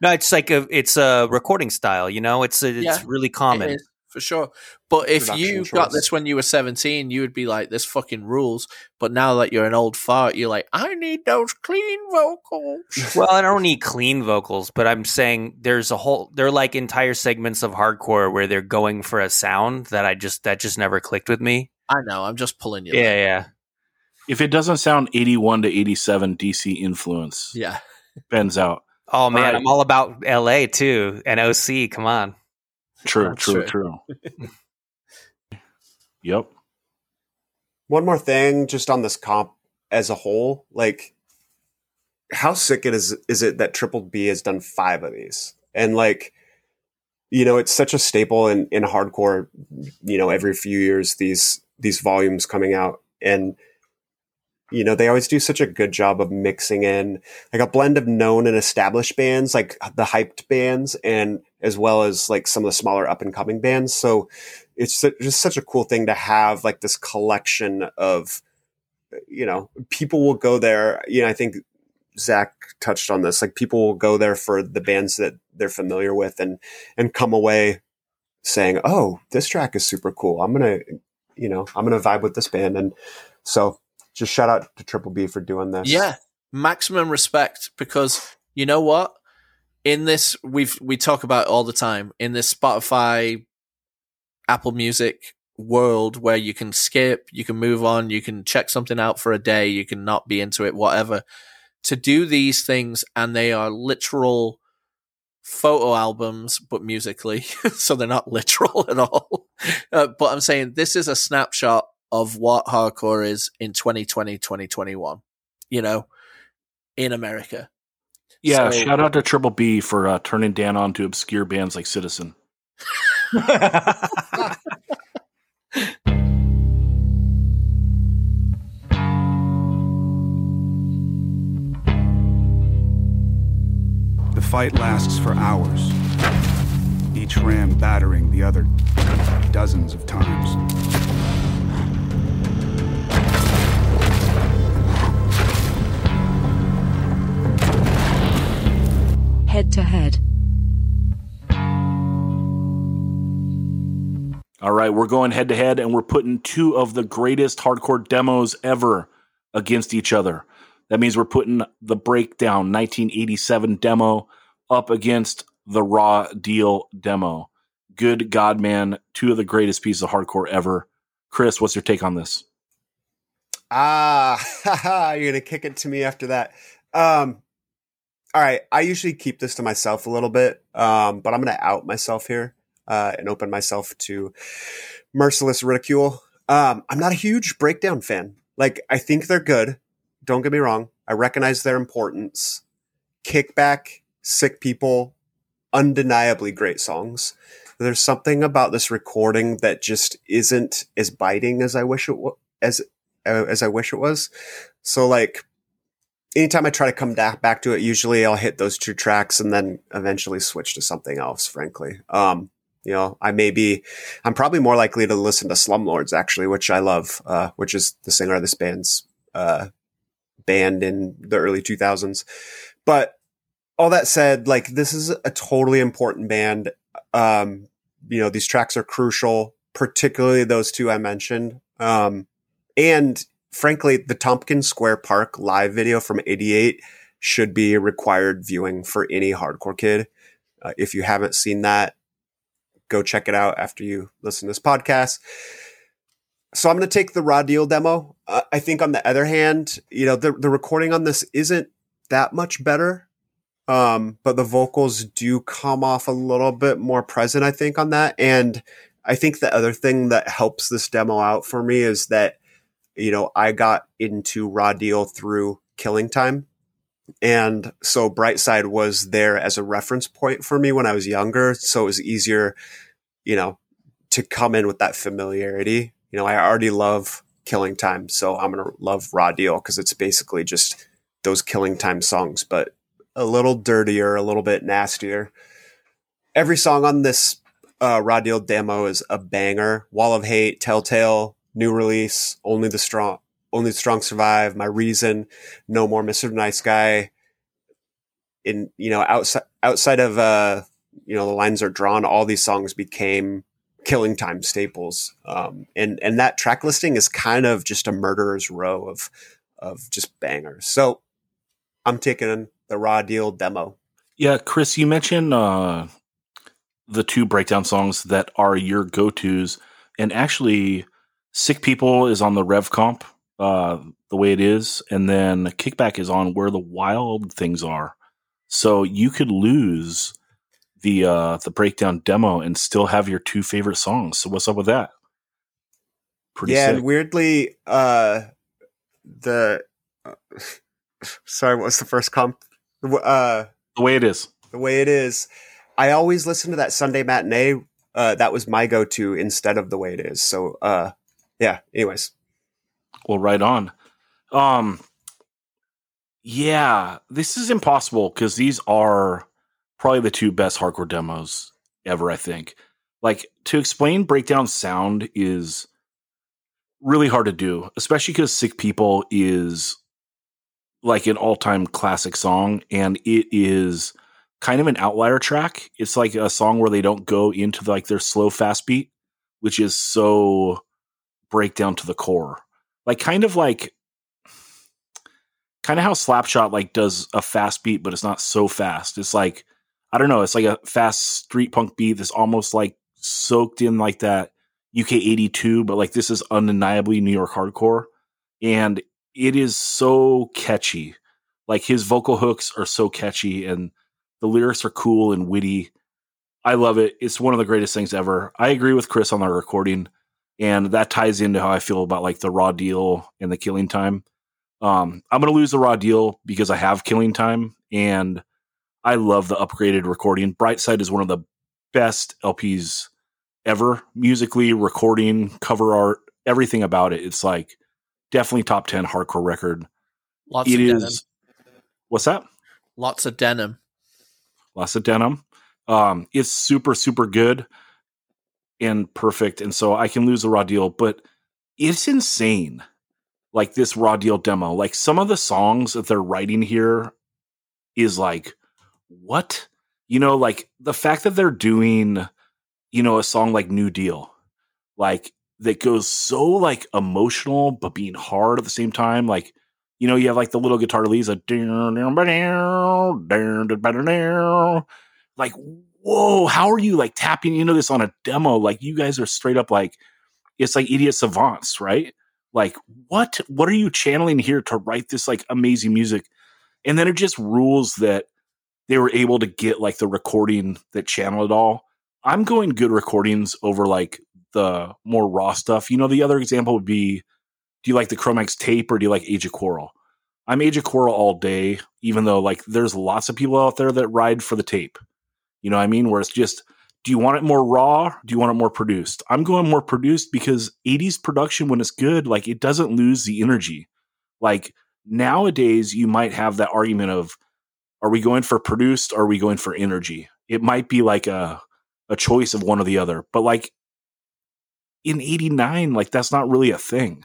No, it's like a it's a recording style, you know? It's a, it's Yeah, really common. It is, for sure. But if Production you choice. got this when you were 17, you would be like, this fucking rules. But now that you're an old fart, you're like, I need those clean vocals. Well, I don't need clean vocals, but I'm saying there's a whole they're like entire segments of hardcore where they're going for a sound that I just that just never clicked with me. I know, I'm just pulling you. Yeah, yeah. If it doesn't sound 81 to 87 DC influence, Yeah. Ben's out. Oh man, right. I'm all about LA too and OC. Come on. True, That's true, true. true. yep. One more thing, just on this comp as a whole, like how sick it is is it that Triple B has done five of these, and like you know, it's such a staple in in hardcore. You know, every few years these these volumes coming out, and you know they always do such a good job of mixing in like a blend of known and established bands, like the hyped bands, and as well as like some of the smaller up and coming bands. So it's just such a cool thing to have like this collection of you know people will go there you know i think zach touched on this like people will go there for the bands that they're familiar with and and come away saying oh this track is super cool i'm gonna you know i'm gonna vibe with this band and so just shout out to triple b for doing this Yeah. Maximum respect because you know what? In this we've we talk about all the time. In this Spotify Apple Music world where you can skip, you can move on, you can check something out for a day, you can not be into it, whatever. To do these things and they are literal photo albums, but musically, so they're not literal at all. Uh, but I'm saying this is a snapshot of what hardcore is in 2020, 2021, you know, in America. Yeah, So- shout out to Triple B for uh, turning Dan on to obscure bands like Citizen. The fight lasts for hours, each ram battering the other dozens of times. Head to head. All right, we're going head to head and we're putting two of the greatest hardcore demos ever against each other. That means we're putting the Breakdown 1987 demo up against the Raw Deal demo. Good God, man, two of the greatest pieces of hardcore ever. Chris, what's your take on this? Ah, you're gonna kick it to me after that. Um, all right, I usually keep this to myself a little bit, um, but I'm gonna out myself here uh, and open myself to merciless ridicule. Um, I'm not a huge breakdown fan. Like, I think they're good. Don't get me wrong. I recognize their importance. Kickback, sick people, undeniably great songs. There's something about this recording that just isn't as biting as I wish it was. As uh, as I wish it was. So like anytime I try to come back to it, usually I'll hit those two tracks and then eventually switch to something else, frankly. Um, you know, I may be, I'm probably more likely to listen to Slumlords actually, which I love, uh, which is the singer of this band's, uh, band in the early 2000s. But all that said, like this is a totally important band. Um, you know, these tracks are crucial, particularly those two I mentioned. Um, and frankly, the Tompkins Square Park live video from 88 should be required viewing for any hardcore kid. Uh, if you haven't seen that, go check it out after you listen to this podcast. So I'm going to take the raw deal demo. Uh, I think on the other hand, you know, the, the recording on this isn't that much better. Um, but the vocals do come off a little bit more present, I think, on that. And I think the other thing that helps this demo out for me is that, you know, I got into Raw Deal through Killing Time. And so Brightside was there as a reference point for me when I was younger. So it was easier, you know, to come in with that familiarity. You know, I already love Killing Time, so I'm going to love Raw Deal because it's basically just those Killing Time songs, but a little dirtier, a little bit nastier. Every song on this uh, Raw Deal demo is a banger. Wall of Hate, Telltale, new release, Only the Strong, Only the Strong Survive, My Reason, No More Mr. Nice Guy. In you know outside outside of uh, you know the lines are drawn, all these songs became killing time staples. Um, and and that track listing is kind of just a murderer's row of of just bangers. So I'm taking the raw deal demo. Yeah, Chris, you mentioned uh, the two breakdown songs that are your go tos, and actually, Sick People is on the Rev Comp, uh, the way it is, and then Kickback is on Where the Wild Things Are. So you could lose the uh, the breakdown demo and still have your two favorite songs. So what's up with that? Pretty yeah, sick. and weirdly, uh, the uh, sorry, what's the first comp? Uh, the way it is. The way it is. I always listen to that Sunday matinee. Uh, that was my go-to instead of the way it is. So, uh, yeah. Anyways, well, right on. Um, yeah, this is impossible because these are probably the two best hardcore demos ever. I think. Like to explain breakdown sound is really hard to do, especially because Sick People is like an all-time classic song and it is kind of an outlier track. It's like a song where they don't go into like their slow fast beat, which is so breakdown to the core. Like kind of like kind of how Slapshot like does a fast beat but it's not so fast. It's like I don't know, it's like a fast street punk beat that's almost like soaked in like that UK 82 but like this is undeniably New York hardcore and it is so catchy. Like his vocal hooks are so catchy and the lyrics are cool and witty. I love it. It's one of the greatest things ever. I agree with Chris on the recording, and that ties into how I feel about like the raw deal and the killing time. Um, I'm gonna lose the raw deal because I have killing time, and I love the upgraded recording. Brightside is one of the best LPs ever, musically, recording, cover art, everything about it. It's like definitely top 10 hardcore record. Lots it of is, denim. What's that? Lots of denim. Lots of denim. Um, it's super, super good and perfect. And so I can lose the raw deal, but it's insane. Like this raw deal demo, like some of the songs that they're writing here is like, what? You know, like the fact that they're doing, you know, a song like New Deal, like that goes so like emotional but being hard at the same time. Like, you know, you have like the little guitar leads, like, like, whoa, how are you like tapping into this on a demo? Like, you guys are straight up like, it's like idiot savants, right? Like, what? What are you channeling here to write this like amazing music? And then it just rules that they were able to get like the recording that channeled it all. I'm going good recordings over like the more raw stuff. You know, the other example would be do you like the Cro-Mags tape or do you like Age of Quarrel? I'm Age of Quarrel all day, even though like there's lots of people out there that ride for the tape. You know what I mean? Where it's just, do you want it more raw? Do you want it more produced? I'm going more produced because 80s production, when it's good, like it doesn't lose the energy. Like nowadays, you might have that argument of, are we going for produced? Or are we going for energy? It might be like a a choice of one or the other. But like in 89 like that's not really a thing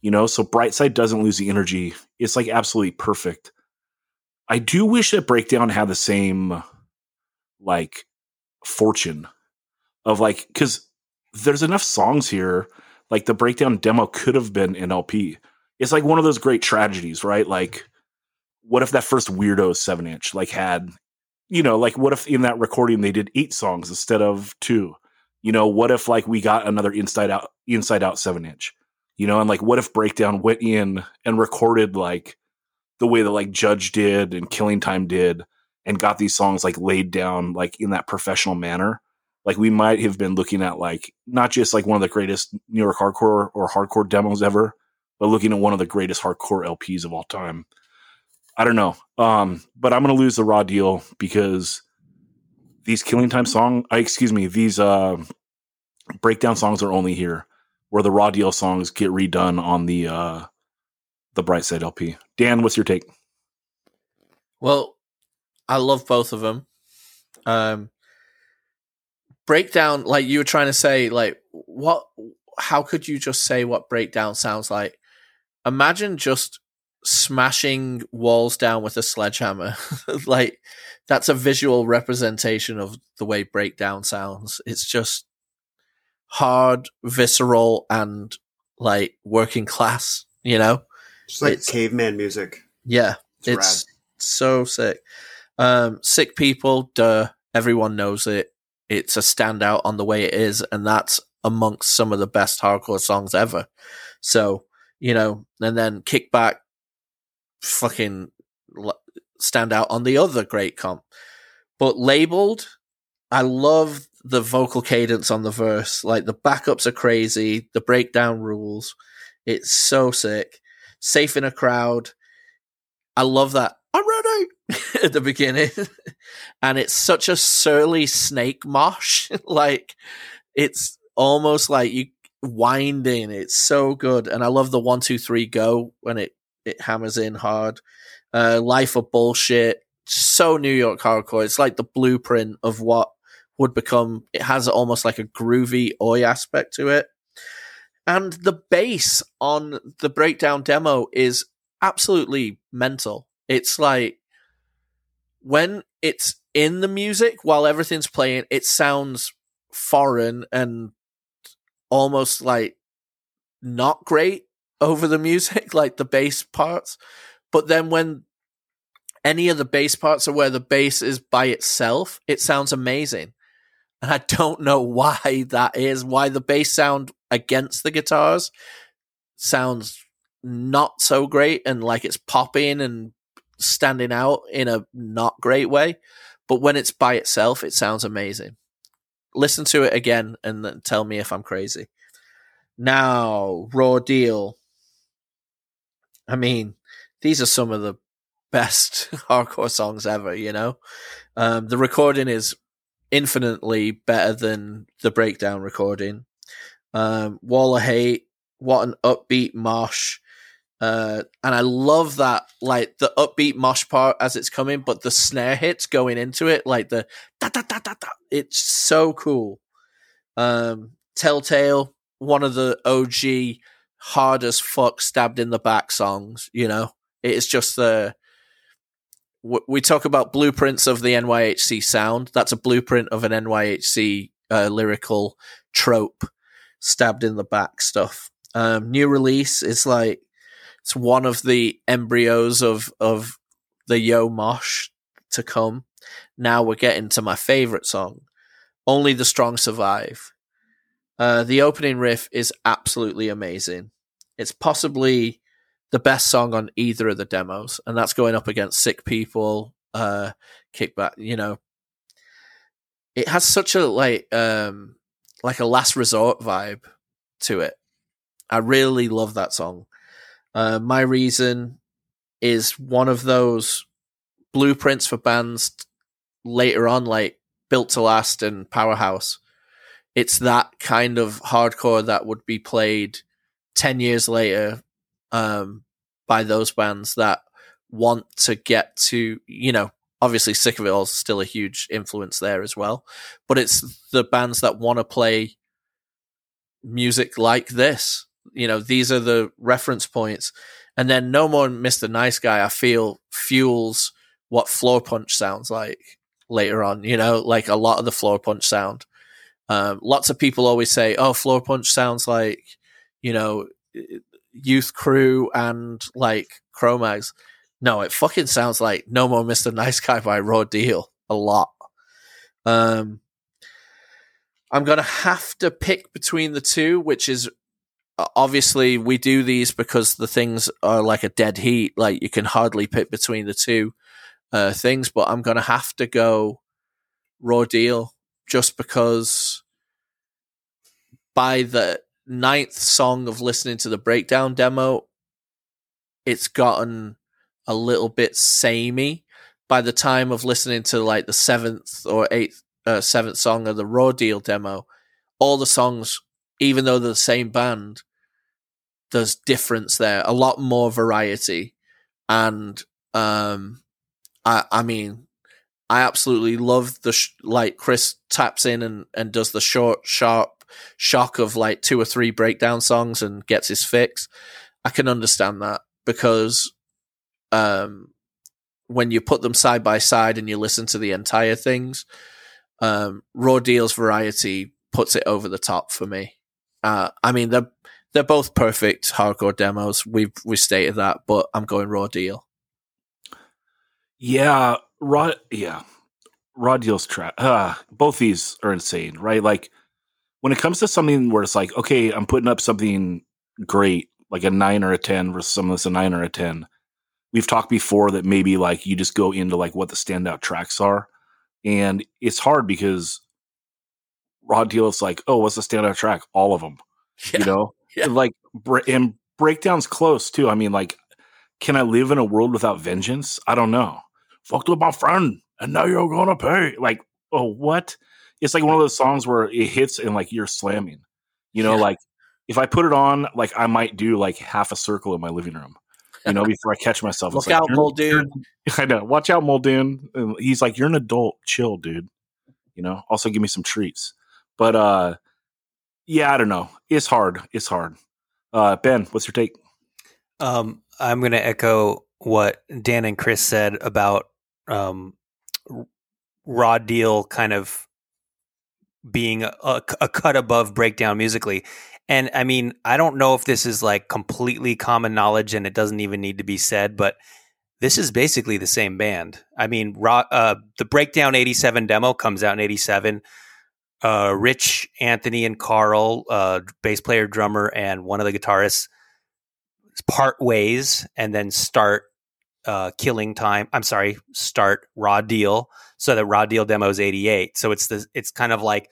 you know so brightside doesn't lose the energy it's like absolutely perfect i do wish that breakdown had the same like fortune of like because there's enough songs here like the breakdown demo could have been an lp it's like one of those great tragedies right? Like what if that first weirdo seven inch like had you know like what if in that recording they did eight songs instead of two? You know, what if like we got another inside out inside out seven inch? You know, and like what if breakdown went in and recorded like the way that like Judge did and Killing Time did, and got these songs like laid down like in that professional manner, like we might have been looking at like not just like one of the greatest New York hardcore or hardcore demos ever, but looking at one of the greatest hardcore LPs of all time. I don't know. Um, but I'm gonna lose the raw deal because these killing time song, I excuse me, these uh breakdown songs are only here where the raw deal songs get redone on the uh the Brightside LP. Dan, what's your take? Well, I love both of them. Um, breakdown, like you were trying to say, like what? How could you just say what breakdown sounds like? Imagine just smashing walls down with a sledgehammer. like that's a visual representation of the way breakdown sounds. It's just hard, visceral, and like working class. You know, Just like It's- caveman music. yeah, It's, it's so sick. Um, sick people, duh, everyone knows it. It's a standout on the way it is, and that's amongst some of the best hardcore songs ever. So, you know, and then Kickback, fucking stand out on the other great comp. But labeled, I love the vocal cadence on the verse. Like the backups are crazy, the breakdown rules. It's so sick. Safe in a crowd. I love that. I'm ready at the beginning. and it's such a surly snake mosh. like it's almost like you winding. It's so good. And I love the one, two, three, go when it, it hammers in hard. Uh, Life of Bullshit. So New York hardcore. It's like the blueprint of what would become, it has almost like a groovy oi aspect to it. And the bass on the breakdown demo is absolutely mental. It's like when it's in the music while everything's playing, it sounds foreign and almost like not great over the music, like the bass parts. But then when any of the bass parts are where the bass is by itself, it sounds amazing. And I don't know why that is, why the bass sound against the guitars sounds not so great and like it's popping and standing out in a not great way. But when it's by itself, it sounds amazing. Listen to it again and tell me if I'm crazy. Now, Raw Deal. I mean, these are some of the best hardcore songs ever, you know? Um, the recording is infinitely better than the breakdown recording. Um, Wall of Hate, what an upbeat mosh. Uh, and I love that, like the upbeat mosh part as it's coming, but the snare hits going into it, like the da da da da da. It's so cool. Um, Telltale, one of the OG hard as fuck stabbed in the back songs. You know, it is just the. We talk about blueprints of the NYHC sound. That's a blueprint of an NYHC uh, lyrical trope, stabbed in the back stuff. Um, new release is like it's one of the embryos of of the Yo Mosh to come. Now we're getting to my favorite song, "Only the Strong Survive." Uh, the opening riff is absolutely amazing. It's possibly the best song on either of the demos, and that's going up against "Sick People," uh, "Kickback." You know, it has such a like um like a last resort vibe to it. I really love that song. Uh, My Reason is one of those blueprints for bands later on, like Built to Last and Powerhouse. It's that kind of hardcore that would be played 10 years later um, by those bands that want to get to, you know, obviously Sick of It All is still a huge influence there as well. But it's the bands that want to play music like this. You know, these are the reference points. And then No More Mr. Nice Guy, I feel fuels what Floorpunch sounds like later on, you know, like a lot of the Floorpunch sound. Um, lots of people always say, oh, Floorpunch sounds like, you know, Youth Crew and like Cro-Mags. No, it fucking sounds like No More Mr. Nice Guy by Raw Deal a lot. Um, I'm to have to pick between the two, which is obviously we do these because the things are like a dead heat. Like you can hardly pick between the two. uh, things, but I'm gonna have to go Raw Deal just because by the ninth song of listening to the breakdown demo, it's gotten a little bit samey. By the time of listening to like the seventh or eighth, uh, seventh song of the Raw Deal demo, all the songs, even though they're the same band, there's difference there, a lot more variety, and um, I, I mean, I absolutely love the sh- like Chris taps in and and does the short, sharp shock of like two or three breakdown songs and gets his fix. I can understand that because um, when you put them side by side and you listen to the entire things, um, Raw Deal's variety puts it over the top for me. Uh, I mean, they're they're both perfect hardcore demos. We've we stated that, but I'm going Raw Deal. Yeah, raw. Yeah, raw deals trap. Uh, both these are insane, right? Like when it comes to something where it's like, okay, I'm putting up something great, like a nine or a ten versus some of this a nine or a ten. We've talked before that maybe like you just go into like what the standout tracks are, and it's hard because raw deal is like, oh, what's the standout track? All of them, Yeah. you know, Yeah. like and breakdowns close too. I mean, like, can I live in a world without vengeance? I don't know. Fucked with my friend, and now you're gonna pay. Like, oh, what? It's like one of those songs where it hits and like you're slamming. You know, Yeah. like if I put it on, like I might do like half a circle in my living room. You know, before I catch myself. Look out, Muldoon. I know. Watch out, Muldoon. And He's like, you're an adult. Chill, dude. You know. Also, give me some treats. But uh, yeah, I don't know. It's hard. It's hard. Uh, ben, what's your take? Um, I'm going to echo what Dan and Chris said about um, raw deal kind of being a, a, cut above breakdown musically. And I mean, I don't know if this is like completely common knowledge and it doesn't even need to be said, but this is basically the same band. I mean, raw, uh, the breakdown 87 demo comes out in 87. Uh, Rich, Anthony, and Carl, uh, bass player, drummer, and one of the guitarists part ways and then start uh, killing time. I'm sorry, start raw deal. So that raw deal demo is 88. So it's the it's kind of like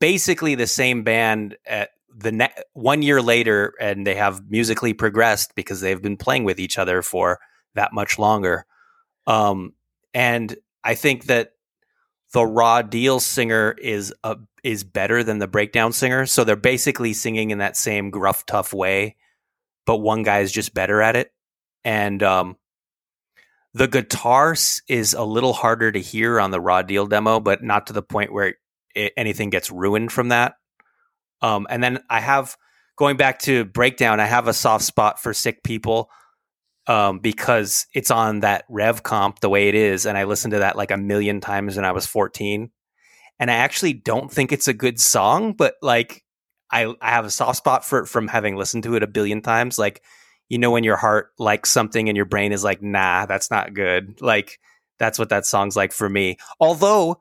basically the same band at the ne- one year later, and they have musically progressed because they've been playing with each other for that much longer. Um, and I think that the raw deal singer is a, is better than the breakdown singer. So they're basically singing in that same gruff, tough way, but one guy is just better at it. And um, the guitar is a little harder to hear on the raw deal demo, but not to the point where it, anything gets ruined from that. Um, and then I have going back to breakdown. I have a soft spot for sick people um, because it's on that Rev comp the way it is, and I listened to that like a million times when I was fourteen. And I actually don't think it's a good song, but like I I have a soft spot for it from having listened to it a billion times. Like you know when your heart likes something and your brain is like, nah, that's not good. Like that's what that song's like for me. Although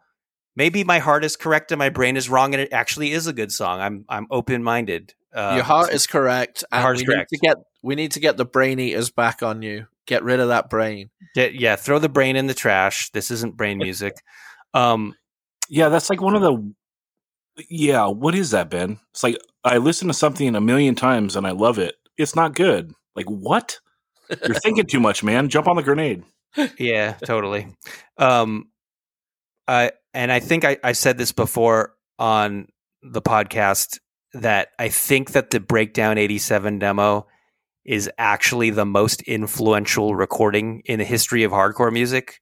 maybe my heart is correct and my brain is wrong, and it actually is a good song. I'm I'm open minded. Uh, Your heart is correct. And heart is correct. Need to get we need to get the brain eaters back on you. Get rid of that brain. yeah, yeah, throw the brain in the trash. This isn't brain music. Um, Yeah, that's like one of the. Yeah, what is that, Ben? It's like I listen to something a million times and I love it. It's not good. Like what? You're thinking too much, man. Jump on the grenade. yeah, totally. Um, I and I think I, I said this before on the podcast that I think that the Breakdown '87 demo is actually the most influential recording in the history of hardcore music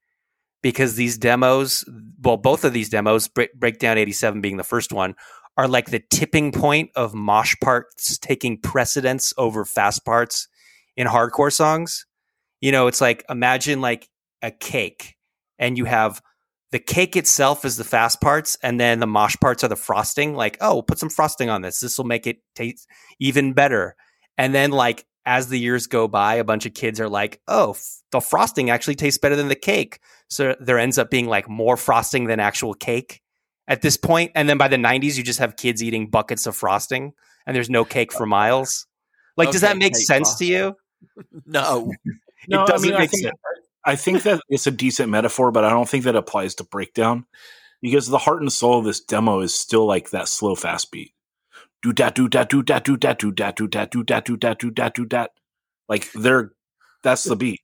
because these demos, well, both of these demos, Break, Breakdown '87 being the first one, are like the tipping point of mosh parts taking precedence over fast parts in hardcore songs. You know, it's like imagine like a cake and you have the cake itself is the fast parts and then the mosh parts are the frosting like oh put some frosting on this this will make it taste even better and then like as the years go by a bunch of kids are like oh f- the frosting actually tastes better than the cake so there ends up being like more frosting than actual cake at this point. point and then by the 90s you just have kids eating buckets of frosting and there's no cake for miles like does that make sense boss. to you No. No, it doesn't I mean, I make think, sense I think that it's a decent metaphor, but I don't think that applies to breakdown because the heart and soul of this demo is still like that slow fast beat. Do dat do dat do dat do dat do dat do dat do dat do dat do dat do dat. Like they're that's the beat.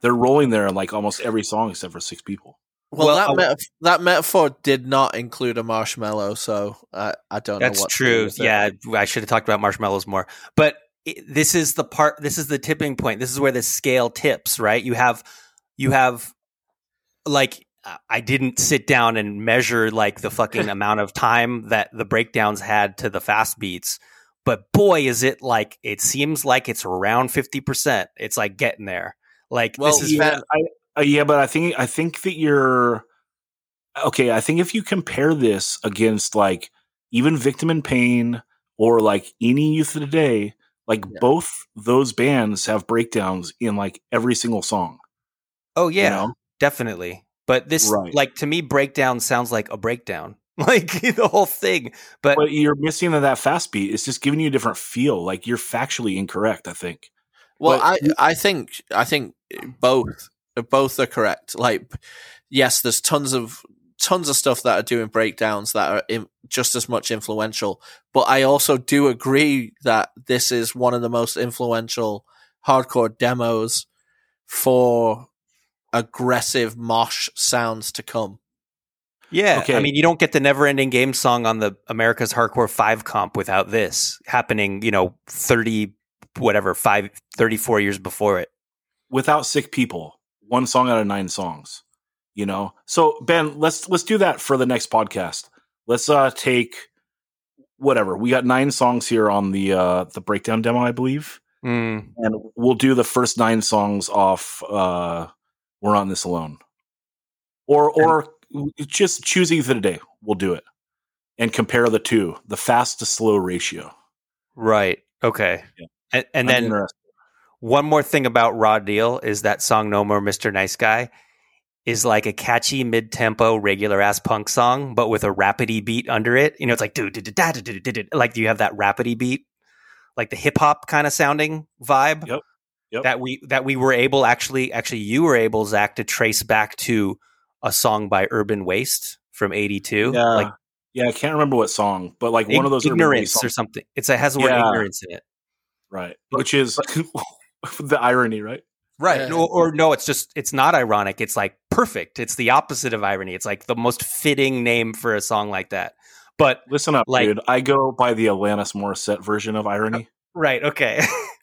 They're rolling there in like almost every song except for six people. Well, Well, that that metaphor did not include a marshmallow, so I I don't know. That's what true. Yeah, I should have talked about marshmallows more. But i this is the part. This is the tipping point. This is where the scale tips. Right? You have, you have, like, I didn't sit down and measure like the fucking amount of time that the breakdowns had to the fast beats. But boy, is it like it seems like it's around fifty percent. It's like getting there. Like Well, this is yeah, I, uh, yeah, but I think I think that you're okay. I think if you compare this against like even Victim in Pain or like any Youth of Today, like Yeah. both those bands have breakdowns in like every single song. oh you yeah, know? definitely. But this, Right. like to me, breakdown sounds like a breakdown. Like the whole thing. But But you're missing that fast beat. It's just giving you a different feel. Like you're factually incorrect. I think. Well, But I I think I think both both are correct. Like, yes, there's tons of tons of stuff that are doing breakdowns that are in, just as much influential. But I also do agree that this is one of the most influential hardcore demos for aggressive mosh sounds to come. Yeah, okay. I mean, you don't get the "Never Ending Game" song on the America's Hardcore Five comp without this happening. You know, thirty whatever five 34 years before it. without sick people one song out of nine songs you know so ben let's let's do that for the next podcast let's uh take whatever we got nine songs here on the uh the breakdown demo i believe Mm, and we'll do the first nine songs off uh we're on this alone or or just choose either today we'll do it and compare the two the fast to slow ratio right. Okay. Yeah. And, and then one more thing about Raw Deal is that song "No More Mr. Nice Guy" is like a catchy mid-tempo regular ass punk song, but with a rapidy beat under it. You know, it's like do do do da do do do do. Like you have that rapidy beat, like the hip hop kind of sounding vibe. Yep. Yep. That we that we were able actually actually you were able Zach to trace back to a song by Urban Waste from '82. yeah Like yeah i can't remember what song but like one of those ignorance songs. or something. It's it has the word Yeah. ignorance in it. right which is the irony right Right. Yeah. No, or no, it's just it's not ironic. It's like perfect. It's the opposite of irony. It's like the most fitting name for a song like that. But Listen up, Like- dude. I go by the Alanis Morissette version of uh, irony. right, okay.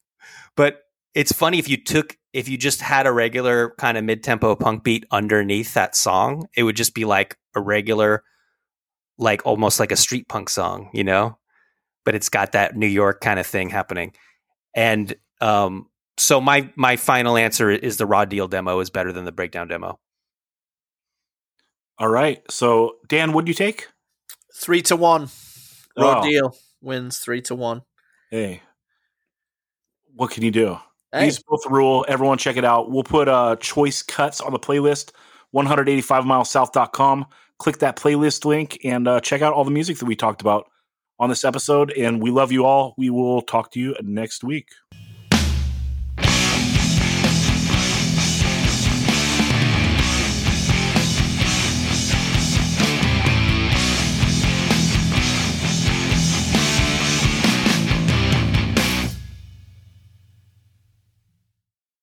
but it's funny if you took if you just had a regular kind of mid-tempo punk beat underneath that song, it would just be like a regular like almost like a street punk song, you know? But it's got that New York kind of thing happening. And um so my my final answer is the raw deal demo is better than the breakdown demo. All right. So, Dan, what do you take? Three to one. Raw Oh. deal wins three to one. Hey, what can you do? Hey, These both rule. Everyone check it out. We'll put uh, choice cuts on the playlist, 185milesouth.com. Click that playlist link and uh, check out all the music that we talked about on this episode. And we love you all. We will talk to you next week.